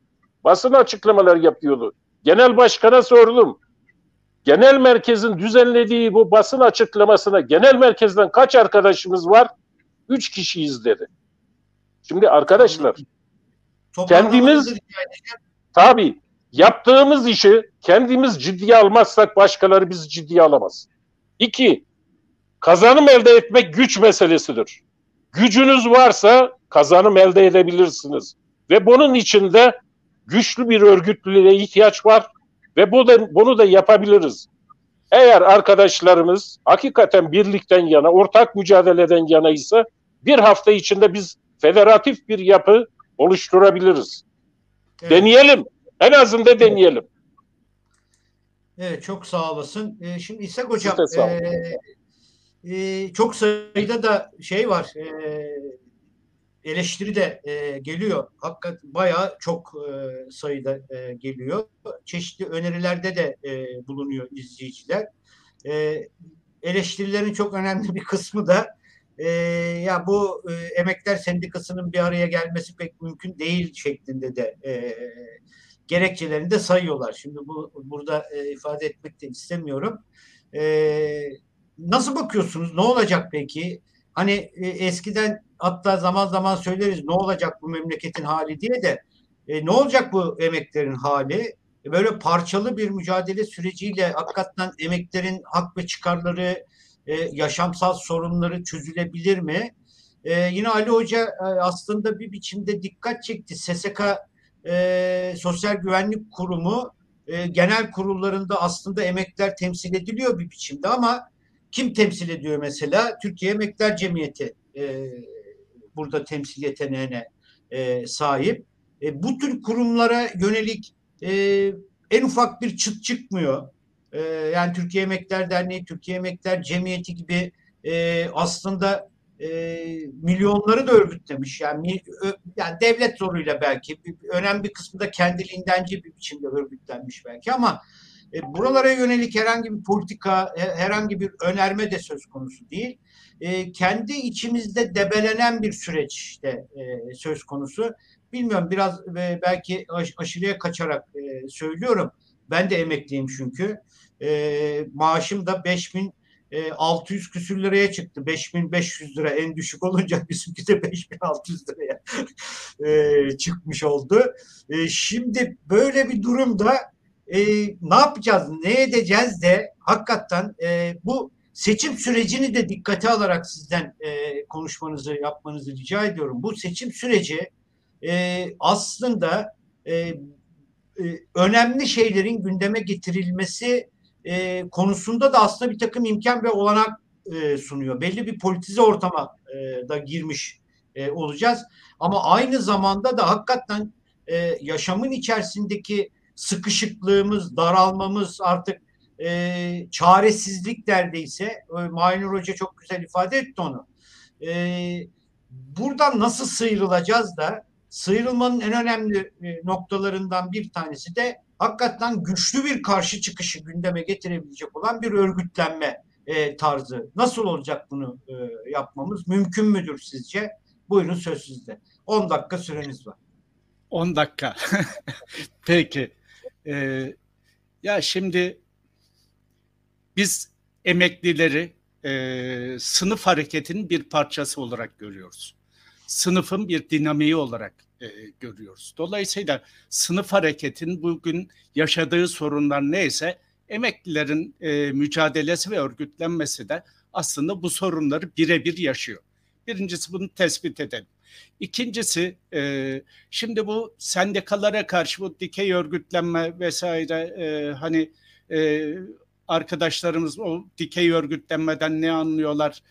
Basın açıklamalar yapıyordu. Genel başkana sordum. Genel merkezin düzenlediği bu basın açıklamasına genel merkezden kaç arkadaşımız var? Üç kişiyiz dedi. Şimdi arkadaşlar kendimiz tabii yaptığımız işi kendimiz ciddiye almazsak başkaları bizi ciddiye alamaz. İki, kazanım elde etmek güç meselesidir. Gücünüz varsa kazanım elde edebilirsiniz. Ve bunun içinde güçlü bir örgütlülüğe ihtiyaç var ve bu da, bunu da yapabiliriz. Eğer arkadaşlarımız hakikaten birlikten yana, ortak mücadeleden yana ise bir hafta içinde biz federatif bir yapı oluşturabiliriz. Evet. Deneyelim. En azından deneyelim. Evet çok sağ olasın. Ee, şimdi İshak Hocam e, e, çok sayıda da şey var. E, eleştiri de e, geliyor. Hakikaten bayağı çok e, sayıda e, geliyor. Çeşitli önerilerde de e, bulunuyor izleyiciler. E, eleştirilerin çok önemli bir kısmı da e, ya bu e, emekler sendikasının bir araya gelmesi pek mümkün değil şeklinde de e, gerekçelerini de sayıyorlar. Şimdi bu burada e, ifade etmek de istemiyorum. E, nasıl bakıyorsunuz? Ne olacak peki? Hani e, eskiden hatta zaman zaman söyleriz ne olacak bu memleketin hali diye de e, ne olacak bu emeklerin hali? E, böyle parçalı bir mücadele süreciyle hakikaten emeklerin hak ve çıkarları, e, yaşamsal sorunları çözülebilir mi? E, yine Ali Hoca e, aslında bir biçimde dikkat çekti. SSK e, Sosyal Güvenlik Kurumu e, genel kurullarında aslında emekler temsil ediliyor bir biçimde ama kim temsil ediyor mesela? Türkiye Emekler Cemiyeti e, burada temsil yeteneğine e, sahip. E, bu tür kurumlara yönelik e, en ufak bir çıt çıkmıyor. E, yani Türkiye Emekler Derneği, Türkiye Emekler Cemiyeti gibi e, aslında e, milyonları da örgütlemiş. Yani, yani devlet zoruyla belki önemli bir kısmı da kendiliğindenci bir biçimde örgütlenmiş belki ama e, buralara yönelik herhangi bir politika, herhangi bir önerme de söz konusu değil. E, kendi içimizde debelenen bir süreç işte e, söz konusu. Bilmiyorum biraz e, belki aş, aşırıya kaçarak e, söylüyorum. Ben de emekliyim çünkü. E, maaşım da 5000 600 küsür liraya çıktı. 5500 lira en düşük olunca [laughs] bizimki de 5600 liraya [laughs] e, çıkmış oldu. E, şimdi böyle bir durumda e, ne yapacağız, ne edeceğiz de hakikaten e, bu seçim sürecini de dikkate alarak sizden e, konuşmanızı yapmanızı rica ediyorum. Bu seçim süreci e, aslında e, e, önemli şeylerin gündeme getirilmesi e, konusunda da aslında bir takım imkan ve olanak e, sunuyor. Belli bir politize ortama e, da girmiş e, olacağız. Ama aynı zamanda da hakikaten e, yaşamın içerisindeki sıkışıklığımız, daralmamız artık e, çaresizlik derdeyse e, Maynur Hoca çok güzel ifade etti onu. E, buradan nasıl sıyrılacağız da sıyrılmanın en önemli e, noktalarından bir tanesi de hakikaten güçlü bir karşı çıkışı gündeme getirebilecek olan bir örgütlenme e, tarzı. Nasıl olacak bunu e, yapmamız? Mümkün müdür sizce? Buyurun söz sizde. 10 dakika süreniz var. 10 dakika. [laughs] Peki. Ee, ya şimdi biz emeklileri e, sınıf hareketinin bir parçası olarak görüyoruz. Sınıfın bir dinamiği olarak e, görüyoruz. Dolayısıyla sınıf hareketin bugün yaşadığı sorunlar neyse emeklilerin e, mücadelesi ve örgütlenmesi de aslında bu sorunları birebir yaşıyor. Birincisi bunu tespit edelim. İkincisi e, şimdi bu sendikalara karşı bu dikey örgütlenme vesaire e, hani e, arkadaşlarımız o dikey örgütlenmeden ne anlıyorlar?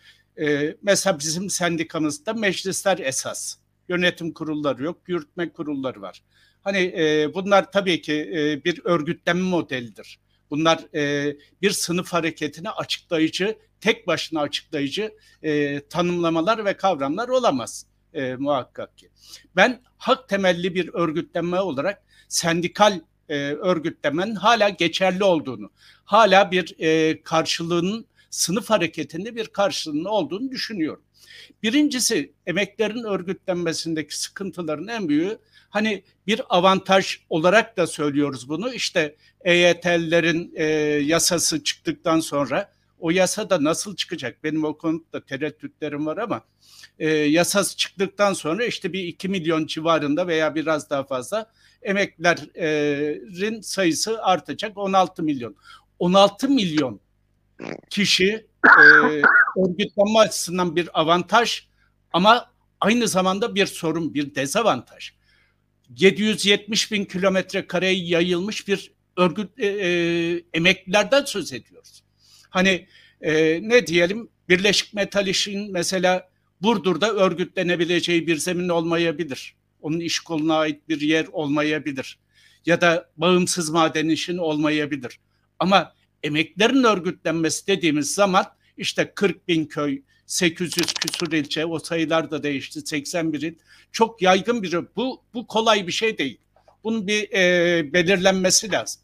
E, mesela bizim sendikamızda meclisler esas. Yönetim kurulları yok, yürütme kurulları var. Hani e, bunlar tabii ki e, bir örgütlenme modelidir. Bunlar e, bir sınıf hareketini açıklayıcı, tek başına açıklayıcı e, tanımlamalar ve kavramlar olamaz e, muhakkak ki. Ben hak temelli bir örgütlenme olarak sendikal e, örgütlemenin hala geçerli olduğunu, hala bir e, karşılığının sınıf hareketinde bir karşılığının olduğunu düşünüyorum. Birincisi emeklerin örgütlenmesindeki sıkıntıların en büyüğü Hani bir avantaj olarak da söylüyoruz bunu. İşte EYT'lerin e, yasası çıktıktan sonra o yasa da nasıl çıkacak? Benim o konuda tereddütlerim var ama e, yasası çıktıktan sonra işte bir 2 milyon civarında veya biraz daha fazla emeklilerin sayısı artacak 16 milyon. 16 milyon kişi e, örgütlenme açısından bir avantaj ama aynı zamanda bir sorun, bir dezavantaj. 770 bin kilometre kareye yayılmış bir örgüt e, e, emeklilerden söz ediyoruz. Hani e, ne diyelim Birleşik Metal İş'in mesela Burdur'da örgütlenebileceği bir zemin olmayabilir. Onun iş koluna ait bir yer olmayabilir. Ya da bağımsız maden işin olmayabilir. Ama emeklerin örgütlenmesi dediğimiz zaman işte 40 bin köy, 800 küsur ilçe, o sayılar da değişti, 81 il. Çok yaygın bir, bu, bu kolay bir şey değil. Bunun bir e, belirlenmesi lazım.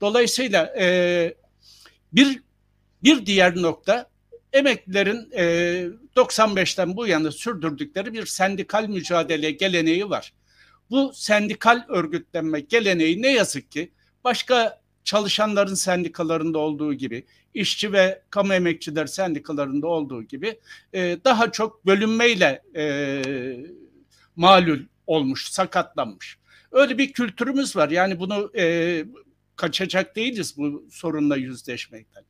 Dolayısıyla e, bir bir diğer nokta emeklilerin e, 95'ten bu yana sürdürdükleri bir sendikal mücadele geleneği var. Bu sendikal örgütlenme geleneği ne yazık ki başka çalışanların sendikalarında olduğu gibi, işçi ve kamu emekçiler sendikalarında olduğu gibi e, daha çok bölünmeyle e, malul olmuş, sakatlanmış. Öyle bir kültürümüz var. Yani bunu e, kaçacak değiliz bu sorunla yüzleşmekten.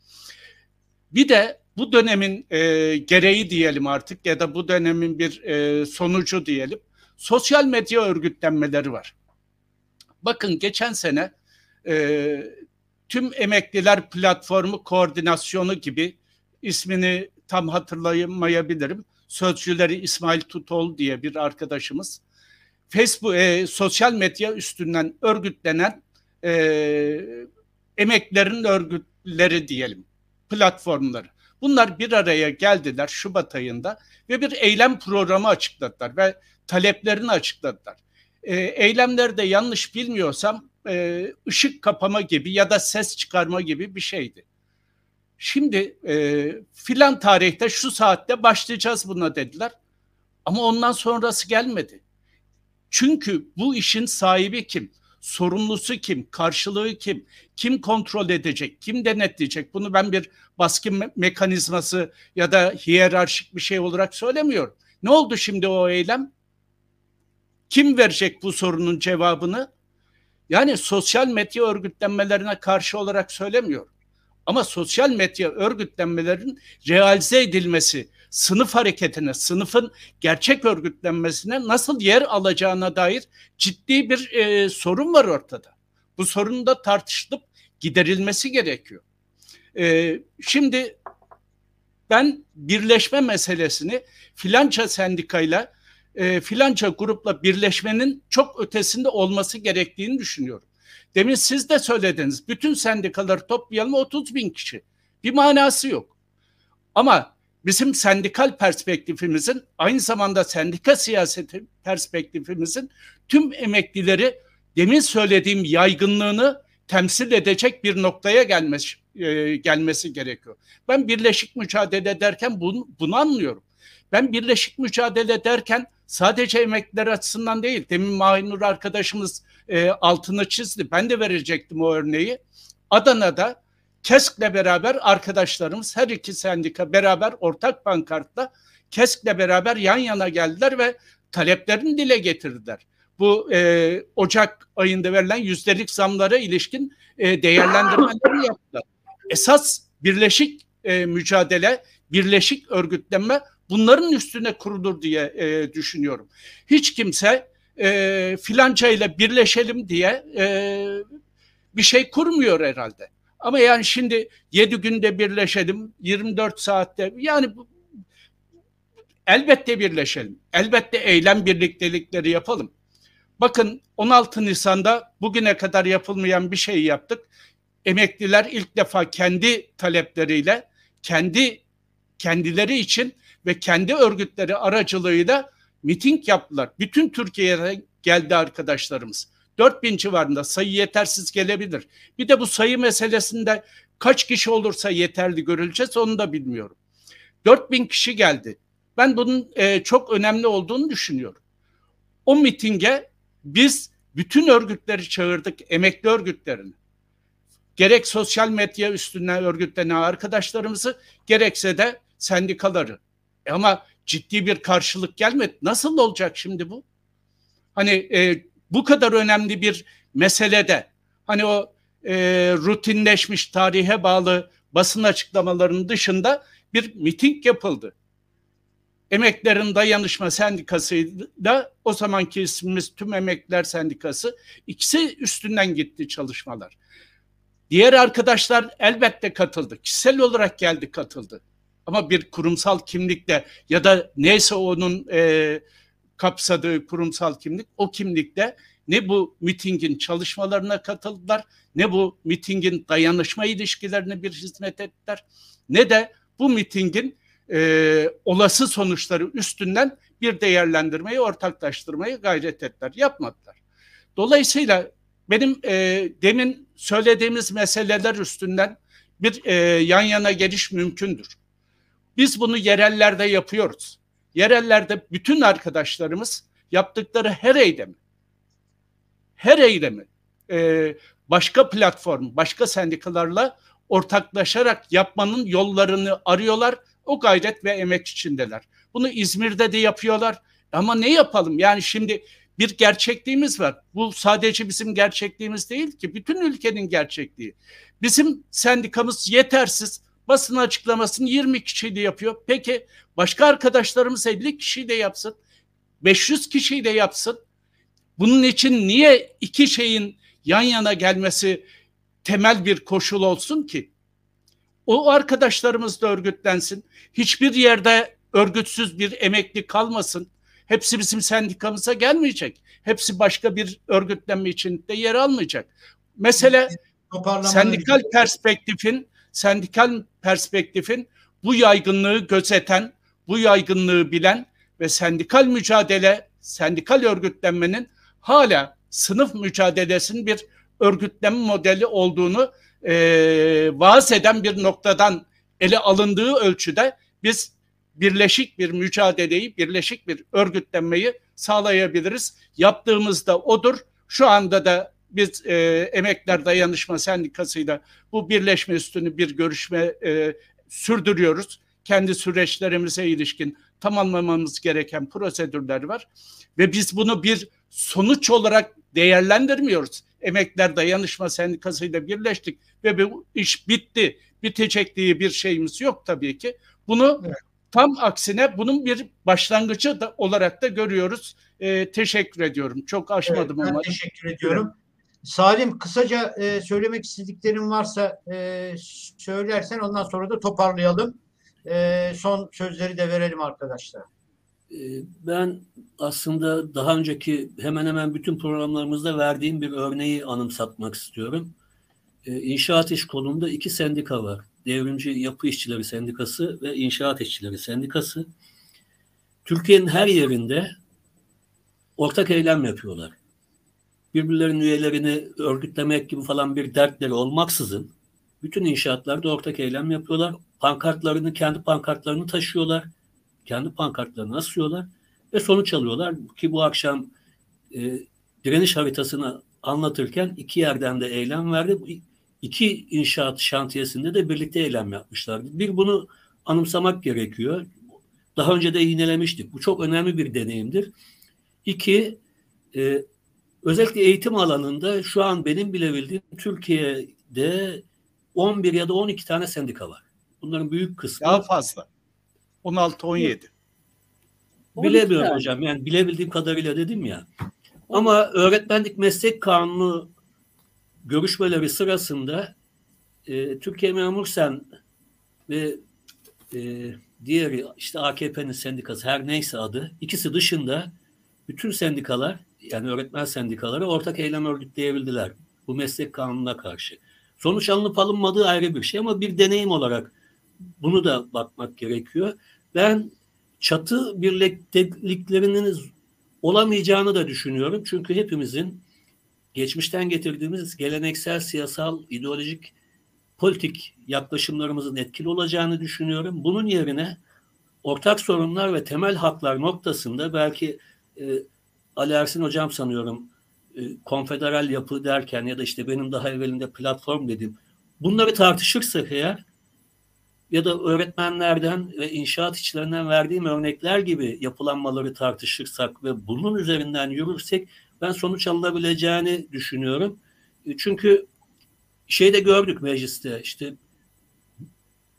Bir de bu dönemin e, gereği diyelim artık ya da bu dönemin bir e, sonucu diyelim. Sosyal medya örgütlenmeleri var. Bakın geçen sene e, tüm emekliler platformu koordinasyonu gibi ismini tam hatırlayamayabilirim. Sözcüleri İsmail Tutol diye bir arkadaşımız. Facebook, e, sosyal medya üstünden örgütlenen e, emeklerin örgütleri diyelim, platformları. Bunlar bir araya geldiler Şubat ayında ve bir eylem programı açıkladılar ve taleplerini açıkladılar. E, eylemlerde yanlış bilmiyorsam e, ışık kapama gibi ya da ses çıkarma gibi bir şeydi. Şimdi e, filan tarihte şu saatte başlayacağız buna dediler. Ama ondan sonrası gelmedi. Çünkü bu işin sahibi kim? Sorumlusu kim? Karşılığı kim? Kim kontrol edecek? Kim denetleyecek? Bunu ben bir baskı me- mekanizması ya da hiyerarşik bir şey olarak söylemiyorum. Ne oldu şimdi o eylem? Kim verecek bu sorunun cevabını? Yani sosyal medya örgütlenmelerine karşı olarak söylemiyorum. Ama sosyal medya örgütlenmelerin realize edilmesi, sınıf hareketine, sınıfın gerçek örgütlenmesine nasıl yer alacağına dair ciddi bir e, sorun var ortada. Bu sorunun da tartışılıp giderilmesi gerekiyor. E, şimdi ben birleşme meselesini filanca sendikayla e, filanca grupla birleşmenin çok ötesinde olması gerektiğini düşünüyorum. Demin siz de söylediniz. Bütün sendikaları toplayalım 30 bin kişi. Bir manası yok. Ama bizim sendikal perspektifimizin aynı zamanda sendika siyaseti perspektifimizin tüm emeklileri demin söylediğim yaygınlığını temsil edecek bir noktaya gelmesi, e, gelmesi gerekiyor. Ben birleşik mücadele derken bunu, bunu anlıyorum. Ben birleşik mücadele derken sadece emekliler açısından değil. Demin Mahinur arkadaşımız e, altını çizdi. Ben de verecektim o örneği. Adana'da KESK'le beraber arkadaşlarımız her iki sendika beraber ortak pankartla KESK'le beraber yan yana geldiler ve taleplerini dile getirdiler. Bu e, Ocak ayında verilen yüzdelik zamlara ilişkin e, değerlendirmeleri yaptılar. Esas birleşik e, mücadele, birleşik örgütlenme bunların üstüne kurulur diye e, düşünüyorum. Hiç kimse e, filanca ile birleşelim diye e, bir şey kurmuyor herhalde. Ama yani şimdi 7 günde birleşelim, 24 saatte yani elbette birleşelim. Elbette eylem birliktelikleri yapalım. Bakın 16 Nisan'da bugüne kadar yapılmayan bir şey yaptık. Emekliler ilk defa kendi talepleriyle, kendi kendileri için ve kendi örgütleri aracılığıyla miting yaptılar. Bütün Türkiye'ye geldi arkadaşlarımız. 4000 civarında sayı yetersiz gelebilir. Bir de bu sayı meselesinde kaç kişi olursa yeterli görüleceğiz onu da bilmiyorum. 4000 kişi geldi. Ben bunun e, çok önemli olduğunu düşünüyorum. O mitinge biz bütün örgütleri çağırdık, emekli örgütlerini. Gerek sosyal medya üstünden örgütlenen arkadaşlarımızı, gerekse de sendikaları. E ama ciddi bir karşılık gelmedi. Nasıl olacak şimdi bu? Hani e, bu kadar önemli bir meselede, hani o e, rutinleşmiş tarihe bağlı basın açıklamalarının dışında bir miting yapıldı. Emeklerin Dayanışma Sendikası'yla o zamanki ismimiz Tüm Emekliler Sendikası ikisi üstünden gitti çalışmalar. Diğer arkadaşlar elbette katıldı. Kişisel olarak geldi katıldı. Ama bir kurumsal kimlikle ya da neyse onun e, kapsadığı kurumsal kimlik o kimlikte ne bu mitingin çalışmalarına katıldılar ne bu mitingin dayanışma ilişkilerine bir hizmet ettiler ne de bu mitingin e, olası sonuçları üstünden bir değerlendirmeyi ortaklaştırmayı gayret ettiler. Yapmadılar. Dolayısıyla benim e, demin söylediğimiz meseleler üstünden bir e, yan yana geliş mümkündür. Biz bunu yerellerde yapıyoruz. Yerellerde bütün arkadaşlarımız yaptıkları her eylemi, her eylemi e, başka platform, başka sendikalarla ortaklaşarak yapmanın yollarını arıyorlar. O gayret ve emek içindeler. Bunu İzmir'de de yapıyorlar. Ama ne yapalım? Yani şimdi bir gerçekliğimiz var. Bu sadece bizim gerçekliğimiz değil ki. Bütün ülkenin gerçekliği. Bizim sendikamız yetersiz. Basın açıklamasını 20 kişiyle yapıyor. Peki başka arkadaşlarımız 50 kişiyle yapsın. 500 kişiyle yapsın. Bunun için niye iki şeyin yan yana gelmesi temel bir koşul olsun ki? O arkadaşlarımız da örgütlensin. Hiçbir yerde örgütsüz bir emekli kalmasın. Hepsi bizim sendikamıza gelmeyecek. Hepsi başka bir örgütlenme için de yer almayacak. Mesele sendikal perspektifin sendikal perspektifin bu yaygınlığı gözeten, bu yaygınlığı bilen ve sendikal mücadele, sendikal örgütlenmenin hala sınıf mücadelesinin bir örgütlenme modeli olduğunu e, vaaz eden bir noktadan ele alındığı ölçüde biz birleşik bir mücadeleyi, birleşik bir örgütlenmeyi sağlayabiliriz. Yaptığımızda odur. Şu anda da biz e, Emekler Dayanışma Sendikası'yla bu birleşme üstünü bir görüşme e, sürdürüyoruz. Kendi süreçlerimize ilişkin tamamlamamız gereken prosedürler var. Ve biz bunu bir sonuç olarak değerlendirmiyoruz. Emekler Dayanışma Sendikası'yla birleştik ve bu iş bitti, bitecek diye bir şeyimiz yok tabii ki. Bunu evet. tam aksine bunun bir başlangıcı da olarak da görüyoruz. Ee, teşekkür ediyorum. Çok aşmadım evet, ama. Teşekkür ediyorum. Salim kısaca e, söylemek istediklerin varsa e, söylersen ondan sonra da toparlayalım. E, son sözleri de verelim arkadaşlar. E, ben aslında daha önceki hemen hemen bütün programlarımızda verdiğim bir örneği anımsatmak istiyorum. E, inşaat iş kolunda iki sendika var. Devrimci Yapı İşçileri Sendikası ve İnşaat İşçileri Sendikası. Türkiye'nin her yerinde ortak eylem yapıyorlar birbirlerinin üyelerini örgütlemek gibi falan bir dertleri olmaksızın bütün inşaatlarda ortak eylem yapıyorlar. Pankartlarını, kendi pankartlarını taşıyorlar. Kendi pankartlarını asıyorlar ve sonuç alıyorlar ki bu akşam e, direniş haritasını anlatırken iki yerden de eylem verdi. İki inşaat şantiyesinde de birlikte eylem yapmışlardı. Bir bunu anımsamak gerekiyor. Daha önce de yinelemiştik. Bu çok önemli bir deneyimdir. İki, e, Özellikle eğitim alanında şu an benim bile bildiğim Türkiye'de 11 ya da 12 tane sendika var. Bunların büyük kısmı daha fazla. 16 17. Bilemiyorum hocam. Yani bilebildiğim kadarıyla dedim ya. Ama öğretmenlik meslek kanunu görüşmeleri sırasında e, Türkiye Memur Sen ve e, diğeri işte AKP'nin sendikası her neyse adı ikisi dışında bütün sendikalar yani öğretmen sendikaları ortak eylem örgütleyebildiler bu meslek kanununa karşı. Sonuç alınıp alınmadığı ayrı bir şey ama bir deneyim olarak bunu da bakmak gerekiyor. Ben çatı birlikteliklerinin olamayacağını da düşünüyorum. Çünkü hepimizin geçmişten getirdiğimiz geleneksel siyasal, ideolojik, politik yaklaşımlarımızın etkili olacağını düşünüyorum. Bunun yerine ortak sorunlar ve temel haklar noktasında belki e, Ali Ersin hocam sanıyorum e, konfederal yapı derken ya da işte benim daha evvelinde platform dedim. Bunları tartışırsak eğer ya da öğretmenlerden ve inşaat işçilerinden verdiğim örnekler gibi yapılanmaları tartışırsak ve bunun üzerinden yürürsek ben sonuç alınabileceğini düşünüyorum. E, çünkü şeyde gördük mecliste işte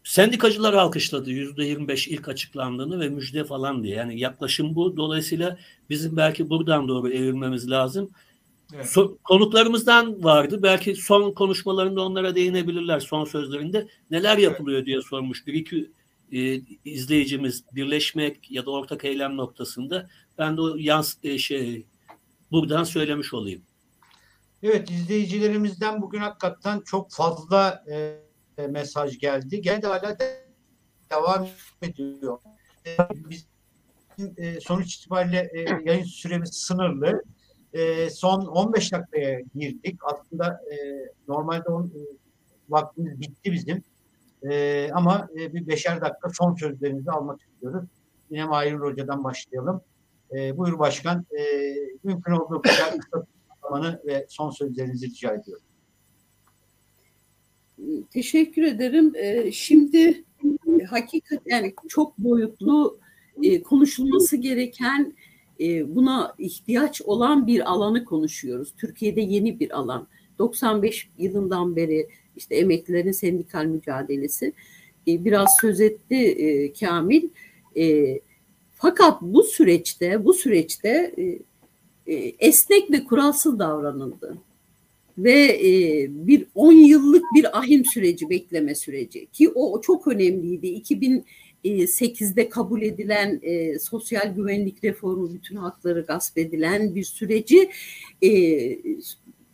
sendikacılar alkışladı yüzde 25 ilk açıklandığını ve müjde falan diye. Yani yaklaşım bu. Dolayısıyla bizim belki buradan doğru evirmemiz lazım. Evet. So, konuklarımızdan vardı. Belki son konuşmalarında onlara değinebilirler son sözlerinde. Neler yapılıyor evet. diye sormuş. Bir iki e, izleyicimiz birleşmek ya da ortak eylem noktasında. Ben de o yans e, şey buradan söylemiş olayım. Evet izleyicilerimizden bugün hakikaten çok fazla e, mesaj geldi. Geldi hala de, devam ediyor. E, biz e, sonuç itibariyle e, yayın süremiz sınırlı. E, son 15 dakikaya girdik. Aslında e, normalde on, e, vaktimiz bitti bizim. E, ama e, bir beşer dakika son sözlerinizi almak istiyoruz. Yine Mahir Hoca'dan başlayalım. E, buyur Başkan. E, mümkün olduğu kadar ve son sözlerinizi rica ediyorum. Teşekkür ederim. E, şimdi e, hakikaten çok boyutlu e, konuşulması gereken e, buna ihtiyaç olan bir alanı konuşuyoruz. Türkiye'de yeni bir alan. 95 yılından beri işte emeklilerin sendikal mücadelesi. E, biraz söz etti Kamil. Fakat bu süreçte bu süreçte esnek ve kuralsız davranıldı. Ve bir 10 yıllık bir ahim süreci, bekleme süreci ki o çok önemliydi. 2000 8'de kabul edilen e, sosyal güvenlik reformu bütün hakları gasp edilen bir süreci e,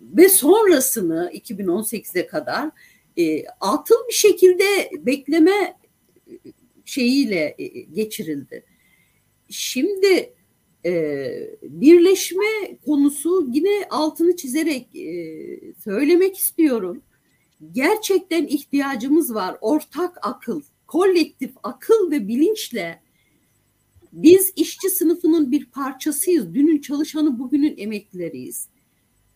ve sonrasını 2018'e kadar e, atıl bir şekilde bekleme şeyiyle e, geçirildi. Şimdi e, birleşme konusu yine altını çizerek e, söylemek istiyorum. Gerçekten ihtiyacımız var ortak akıl kolektif akıl ve bilinçle biz işçi sınıfının bir parçasıyız. Dünün çalışanı bugünün emeklileriyiz.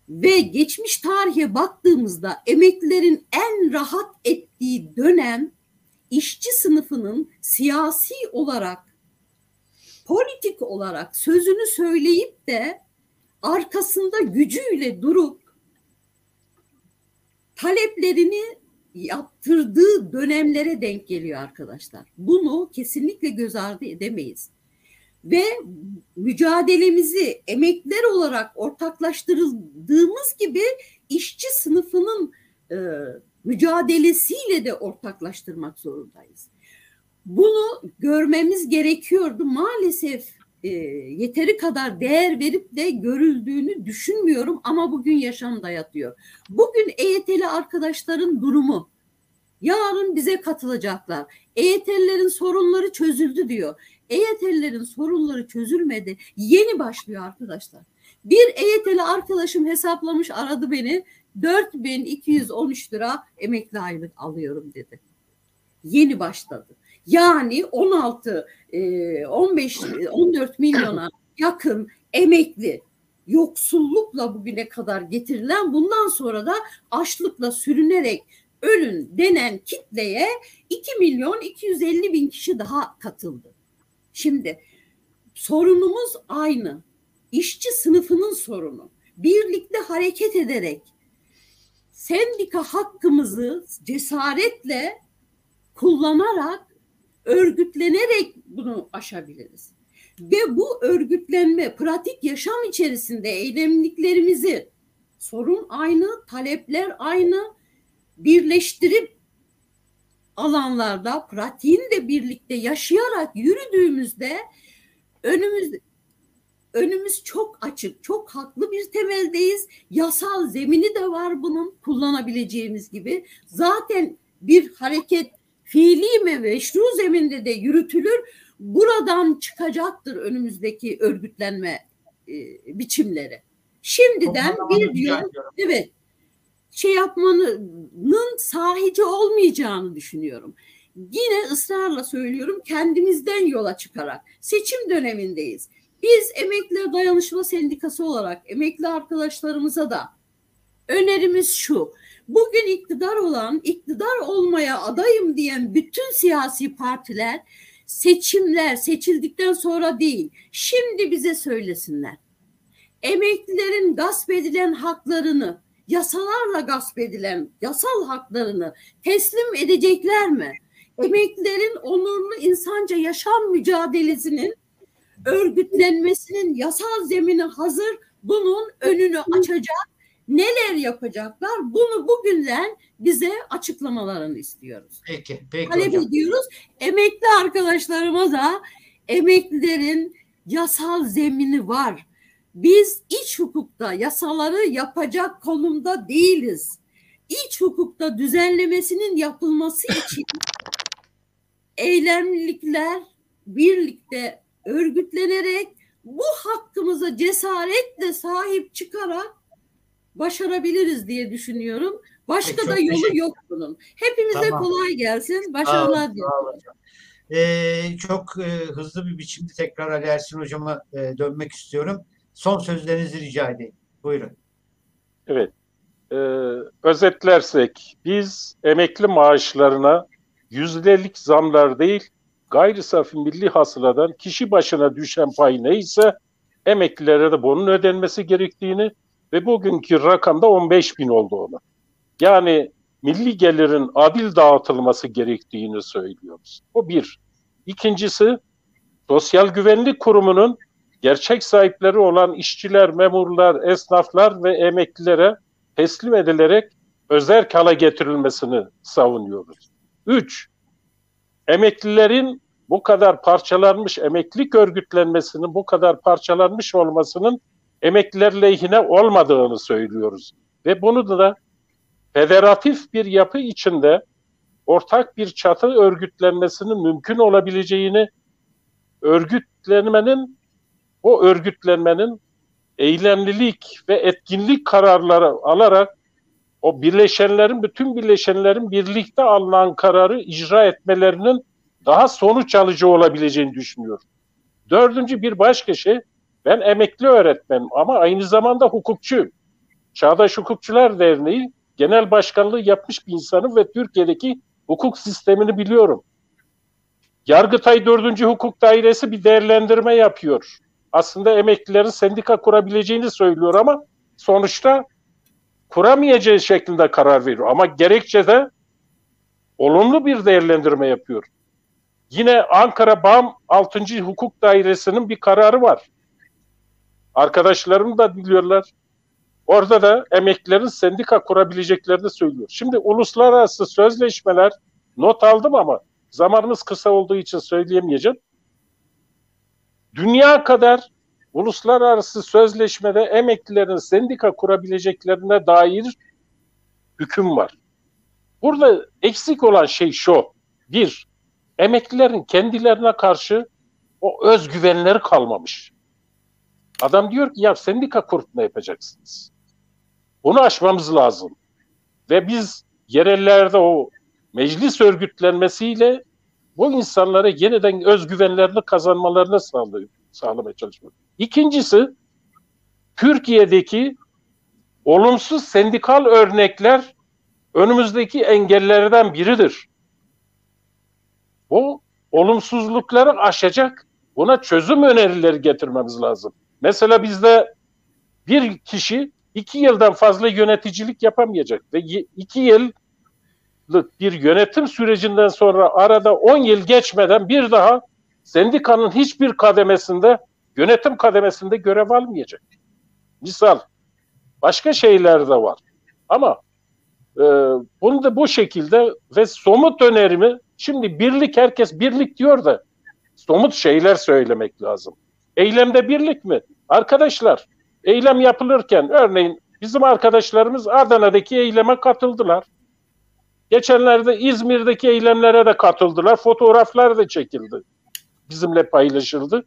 Ve geçmiş tarihe baktığımızda emeklilerin en rahat ettiği dönem işçi sınıfının siyasi olarak politik olarak sözünü söyleyip de arkasında gücüyle durup taleplerini yaptırdığı dönemlere denk geliyor arkadaşlar. Bunu kesinlikle göz ardı edemeyiz. Ve mücadelemizi emekler olarak ortaklaştırıldığımız gibi işçi sınıfının e, mücadelesiyle de ortaklaştırmak zorundayız. Bunu görmemiz gerekiyordu. Maalesef e, yeteri kadar değer verip de görüldüğünü düşünmüyorum ama bugün yaşam dayatıyor. Bugün EYT'li arkadaşların durumu yarın bize katılacaklar. EYT'lilerin sorunları çözüldü diyor. EYT'lilerin sorunları çözülmedi. Yeni başlıyor arkadaşlar. Bir EYT'li arkadaşım hesaplamış aradı beni. 4213 lira emekli aylık alıyorum dedi. Yeni başladı. Yani 16 15 14 milyona yakın emekli yoksullukla bugüne kadar getirilen bundan sonra da açlıkla sürünerek ölün denen kitleye 2 milyon 250 bin kişi daha katıldı. Şimdi sorunumuz aynı. İşçi sınıfının sorunu. Birlikte hareket ederek sendika hakkımızı cesaretle kullanarak örgütlenerek bunu aşabiliriz. Ve bu örgütlenme, pratik yaşam içerisinde eylemliklerimizi sorun aynı, talepler aynı birleştirip alanlarda pratiğini de birlikte yaşayarak yürüdüğümüzde önümüz önümüz çok açık, çok haklı bir temeldeyiz. Yasal zemini de var bunun kullanabileceğimiz gibi. Zaten bir hareket fiili mi meşru zeminde de yürütülür. Buradan çıkacaktır önümüzdeki örgütlenme e, biçimleri. Şimdiden bir diyor evet şey yapmanın sahici olmayacağını düşünüyorum. Yine ısrarla söylüyorum kendimizden yola çıkarak seçim dönemindeyiz. Biz Emekliler Dayanışma Sendikası olarak emekli arkadaşlarımıza da önerimiz şu. Bugün iktidar olan, iktidar olmaya adayım diyen bütün siyasi partiler seçimler seçildikten sonra değil, şimdi bize söylesinler. Emeklilerin gasp edilen haklarını, yasalarla gasp edilen yasal haklarını teslim edecekler mi? Emeklilerin onurlu insanca yaşam mücadelesinin örgütlenmesinin yasal zemini hazır. Bunun önünü açacak neler yapacaklar? Bunu bugünden bize açıklamalarını istiyoruz. Peki, peki Talep hocam. ediyoruz. Emekli arkadaşlarıma da emeklilerin yasal zemini var. Biz iç hukukta yasaları yapacak konumda değiliz. İç hukukta düzenlemesinin yapılması için [laughs] eylemlilikler birlikte örgütlenerek bu hakkımıza cesaretle sahip çıkarak başarabiliriz diye düşünüyorum. Başka Peki, da yolu yok bunun. Hepimize Tamam. kolay gelsin. Başarılar diliyorum. Ee, çok e, hızlı bir biçimde tekrar Ali Ersin hocama e, dönmek istiyorum. Son sözlerinizi rica edeyim. Buyurun. Evet. Ee, özetlersek biz emekli maaşlarına yüzdelik zamlar değil gayri safi milli hasıladan kişi başına düşen pay neyse emeklilere de bunun ödenmesi gerektiğini ve bugünkü rakamda 15 bin oldu ona. Yani milli gelirin adil dağıtılması gerektiğini söylüyoruz. O bir. İkincisi Sosyal Güvenlik Kurumu'nun gerçek sahipleri olan işçiler, memurlar, esnaflar ve emeklilere teslim edilerek özel kala getirilmesini savunuyoruz. Üç, emeklilerin bu kadar parçalanmış, emeklilik örgütlenmesinin bu kadar parçalanmış olmasının emekliler lehine olmadığını söylüyoruz. Ve bunu da federatif bir yapı içinde ortak bir çatı örgütlenmesinin mümkün olabileceğini, örgütlenmenin, o örgütlenmenin eylemlilik ve etkinlik kararları alarak o birleşenlerin, bütün birleşenlerin birlikte alınan kararı icra etmelerinin daha sonuç alıcı olabileceğini düşünüyorum. Dördüncü bir başka şey, ben emekli öğretmenim ama aynı zamanda hukukçuyum. Çağdaş Hukukçular Derneği genel başkanlığı yapmış bir insanım ve Türkiye'deki hukuk sistemini biliyorum. Yargıtay 4. Hukuk Dairesi bir değerlendirme yapıyor. Aslında emeklilerin sendika kurabileceğini söylüyor ama sonuçta kuramayacağı şeklinde karar veriyor. Ama gerekçede olumlu bir değerlendirme yapıyor. Yine Ankara BAM 6. Hukuk Dairesi'nin bir kararı var. Arkadaşlarım da biliyorlar. Orada da emeklilerin sendika kurabileceklerini söylüyor. Şimdi uluslararası sözleşmeler not aldım ama zamanımız kısa olduğu için söyleyemeyeceğim. Dünya kadar uluslararası sözleşmede emeklilerin sendika kurabileceklerine dair hüküm var. Burada eksik olan şey şu. Bir, emeklilerin kendilerine karşı o özgüvenleri kalmamış. Adam diyor ki ya sendika kurup ne yapacaksınız? Bunu aşmamız lazım. Ve biz yerellerde o meclis örgütlenmesiyle bu insanlara yeniden özgüvenlerini kazanmalarını sağlıyor, sağlamaya çalışıyor. İkincisi Türkiye'deki olumsuz sendikal örnekler önümüzdeki engellerden biridir. Bu olumsuzlukları aşacak, buna çözüm önerileri getirmemiz lazım. Mesela bizde bir kişi iki yıldan fazla yöneticilik yapamayacak ve iki yıllık bir yönetim sürecinden sonra arada 10 yıl geçmeden bir daha sendikanın hiçbir kademesinde yönetim kademesinde görev almayacak. Misal başka şeyler de var. Ama e, bunu da bu şekilde ve somut önerimi şimdi birlik herkes birlik diyor da somut şeyler söylemek lazım. Eylemde birlik mi? Arkadaşlar eylem yapılırken örneğin bizim arkadaşlarımız Adana'daki eyleme katıldılar. Geçenlerde İzmir'deki eylemlere de katıldılar. Fotoğraflar da çekildi. Bizimle paylaşıldı.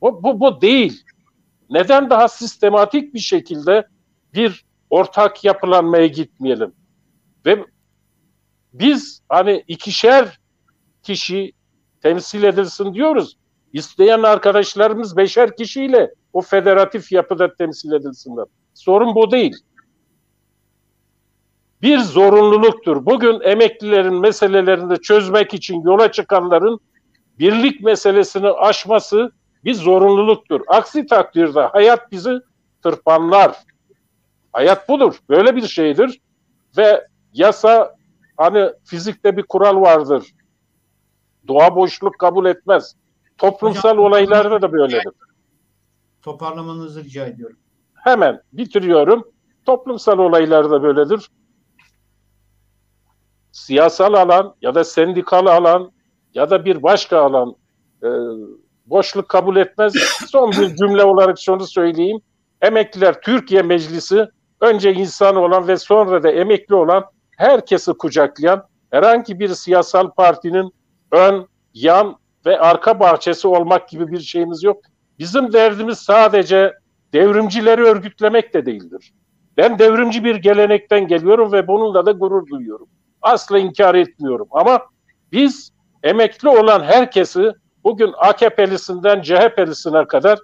Bu, bu, bu değil. Neden daha sistematik bir şekilde bir ortak yapılanmaya gitmeyelim? Ve biz hani ikişer kişi temsil edilsin diyoruz. İsteyen arkadaşlarımız beşer kişiyle o federatif yapıda temsil edilsinler. Sorun bu değil. Bir zorunluluktur. Bugün emeklilerin meselelerini çözmek için yola çıkanların birlik meselesini aşması bir zorunluluktur. Aksi takdirde hayat bizi tırpanlar. Hayat budur. Böyle bir şeydir. Ve yasa hani fizikte bir kural vardır. Doğa boşluk kabul etmez. Toplumsal Hocam, olaylarda da böyledir. Toparlamanızı rica ediyorum. Hemen bitiriyorum. Toplumsal olaylarda böyledir. Siyasal alan ya da sendikal alan ya da bir başka alan e, boşluk kabul etmez. [coughs] Son bir cümle olarak şunu söyleyeyim. Emekliler Türkiye Meclisi önce insan olan ve sonra da emekli olan herkesi kucaklayan herhangi bir siyasal partinin ön, yan ve arka bahçesi olmak gibi bir şeyimiz yok. Bizim derdimiz sadece devrimcileri örgütlemek de değildir. Ben devrimci bir gelenekten geliyorum ve bununla da gurur duyuyorum. Asla inkar etmiyorum ama biz emekli olan herkesi bugün AKP'lisinden CHP'lisine kadar,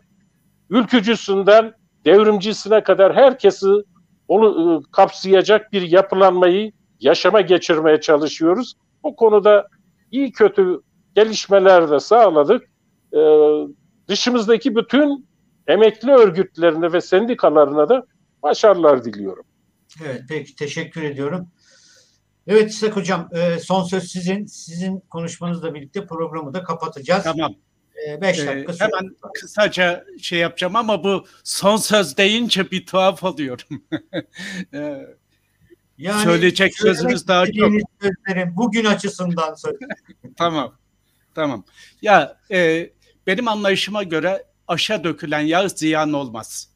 ülkücüsünden devrimcisine kadar herkesi onu ıı, kapsayacak bir yapılanmayı yaşama geçirmeye çalışıyoruz. Bu konuda iyi kötü gelişmeler de sağladık. Ee, dışımızdaki bütün emekli örgütlerine ve sendikalarına da başarılar diliyorum. Evet peki teşekkür ediyorum. Evet İshak Hocam e, son söz sizin. Sizin konuşmanızla birlikte programı da kapatacağız. Tamam. E, beş ee, dakika ee, Hemen kısaca şey yapacağım ama bu son söz deyince bir tuhaf oluyorum. Ee, [laughs] yani Söyleyecek sözünüz daha çok. Sözlerim bugün açısından söz. tamam. Tamam. Ya e, benim anlayışıma göre aşa dökülen yağ ziyan olmaz.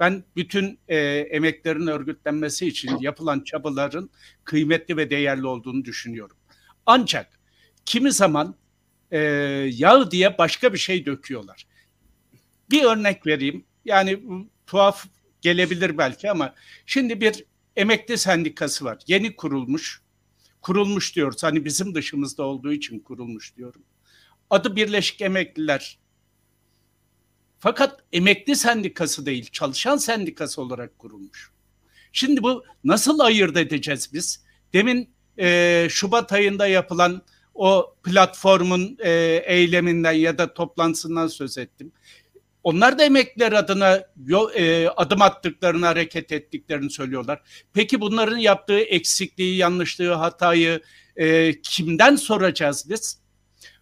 Ben bütün e, emeklerin örgütlenmesi için yapılan çabaların kıymetli ve değerli olduğunu düşünüyorum. Ancak kimi zaman e, yağ diye başka bir şey döküyorlar. Bir örnek vereyim. Yani tuhaf gelebilir belki ama şimdi bir emekli sendikası var. Yeni kurulmuş. Kurulmuş diyoruz. Hani bizim dışımızda olduğu için kurulmuş diyorum. Adı Birleşik Emekliler fakat emekli sendikası değil, çalışan sendikası olarak kurulmuş. Şimdi bu nasıl ayırt edeceğiz biz? Demin e, Şubat ayında yapılan o platformun e, eyleminden ya da toplantısından söz ettim. Onlar da emekliler adına e, adım attıklarını, hareket ettiklerini söylüyorlar. Peki bunların yaptığı eksikliği, yanlışlığı, hatayı e, kimden soracağız biz?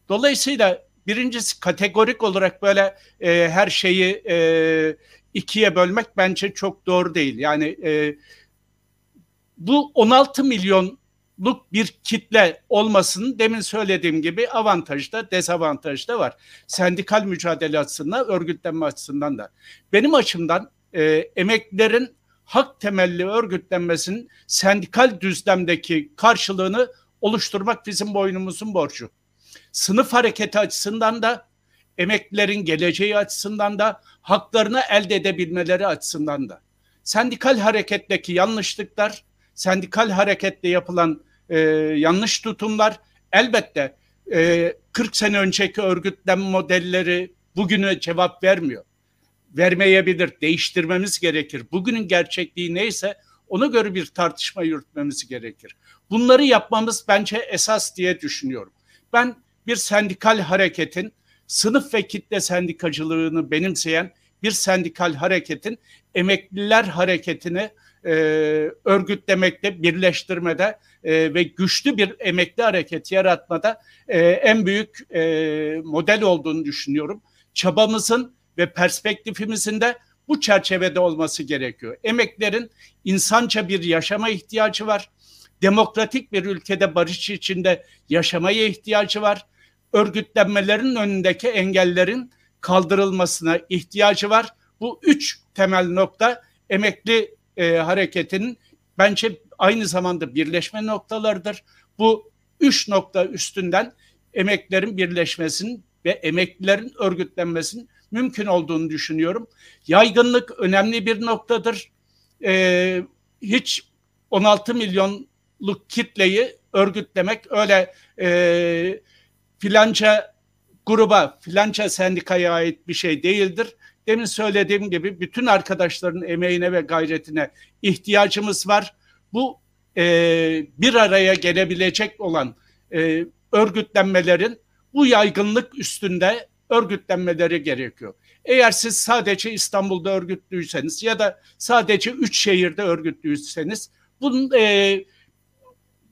Dolayısıyla Birincisi kategorik olarak böyle e, her şeyi e, ikiye bölmek bence çok doğru değil. Yani e, bu 16 milyonluk bir kitle olmasının demin söylediğim gibi avantajı da dezavantajı da var. Sendikal mücadele açısından, örgütlenme açısından da. Benim açımdan e, emeklilerin hak temelli örgütlenmesinin sendikal düzlemdeki karşılığını oluşturmak bizim boynumuzun borcu sınıf hareketi açısından da emeklilerin geleceği açısından da haklarını elde edebilmeleri açısından da. Sendikal hareketteki yanlışlıklar, sendikal harekette yapılan e, yanlış tutumlar elbette e, 40 sene önceki örgütlenme modelleri bugüne cevap vermiyor. Vermeyebilir, değiştirmemiz gerekir. Bugünün gerçekliği neyse ona göre bir tartışma yürütmemiz gerekir. Bunları yapmamız bence esas diye düşünüyorum. Ben bir sendikal hareketin sınıf ve kitle sendikacılığını benimseyen bir sendikal hareketin emekliler hareketini e, örgütlemekte, birleştirmede e, ve güçlü bir emekli hareket yaratmada e, en büyük e, model olduğunu düşünüyorum. Çabamızın ve perspektifimizin de bu çerçevede olması gerekiyor. Emeklerin insanca bir yaşama ihtiyacı var. Demokratik bir ülkede barış içinde yaşamaya ihtiyacı var örgütlenmelerin önündeki engellerin kaldırılmasına ihtiyacı var. Bu üç temel nokta emekli e, hareketinin bence aynı zamanda birleşme noktalarıdır. Bu üç nokta üstünden emeklerin birleşmesinin ve emeklilerin örgütlenmesinin mümkün olduğunu düşünüyorum. Yaygınlık önemli bir noktadır. Ee, hiç 16 milyonluk kitleyi örgütlemek öyle e, filanca gruba filanca sendikaya ait bir şey değildir. Demin söylediğim gibi bütün arkadaşların emeğine ve gayretine ihtiyacımız var. Bu e, bir araya gelebilecek olan e, örgütlenmelerin bu yaygınlık üstünde örgütlenmeleri gerekiyor. Eğer siz sadece İstanbul'da örgütlüyseniz ya da sadece üç şehirde örgütlüyseniz bunun e,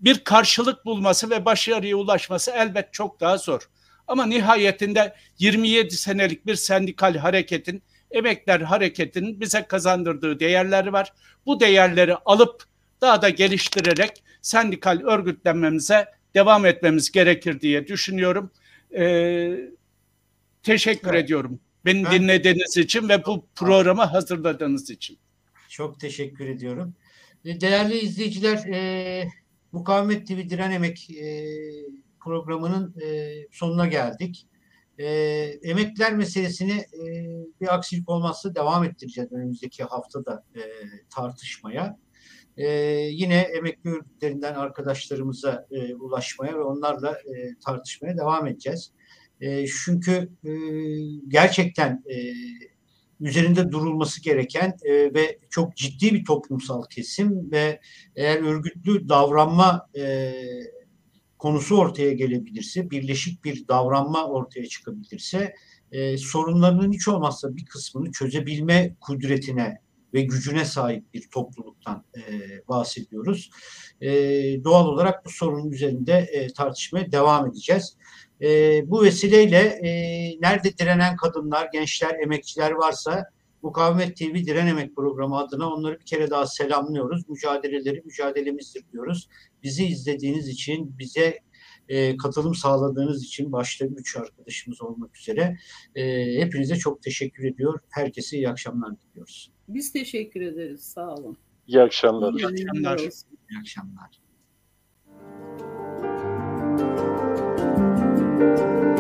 bir karşılık bulması ve başarıya ulaşması elbet çok daha zor. Ama nihayetinde 27 senelik bir sendikal hareketin, emekler hareketinin bize kazandırdığı değerleri var. Bu değerleri alıp daha da geliştirerek sendikal örgütlenmemize devam etmemiz gerekir diye düşünüyorum. Ee, teşekkür evet. ediyorum. Beni ben, dinlediğiniz için ve bu programı hazırladığınız için. Çok teşekkür ediyorum. Değerli izleyiciler, e, Mukavemet TV Diren Emek e, programının e, sonuna geldik. E, emekliler meselesini e, bir aksilik olmazsa devam ettireceğiz önümüzdeki haftada e, tartışmaya. E, yine emekli örgütlerinden arkadaşlarımıza e, ulaşmaya ve onlarla e, tartışmaya devam edeceğiz. E, çünkü e, gerçekten e, üzerinde durulması gereken e, ve çok ciddi bir toplumsal kesim ve eğer örgütlü davranma e, konusu ortaya gelebilirse, birleşik bir davranma ortaya çıkabilirse e, sorunlarının hiç olmazsa bir kısmını çözebilme kudretine ve gücüne sahip bir topluluktan e, bahsediyoruz. E, doğal olarak bu sorunun üzerinde e, tartışmaya devam edeceğiz. E, bu vesileyle e, nerede direnen kadınlar, gençler, emekçiler varsa Mukavemet TV Diren Emek Programı adına onları bir kere daha selamlıyoruz. Mücadeleleri mücadelemizdir diyoruz. Bizi izlediğiniz için, bize e, katılım sağladığınız için başta üç arkadaşımız olmak üzere e, hepinize çok teşekkür ediyor. Herkese iyi akşamlar diliyoruz. Biz teşekkür ederiz. Sağ olun. İyi akşamlar. İyi akşamlar. İyi akşamlar. Thank you.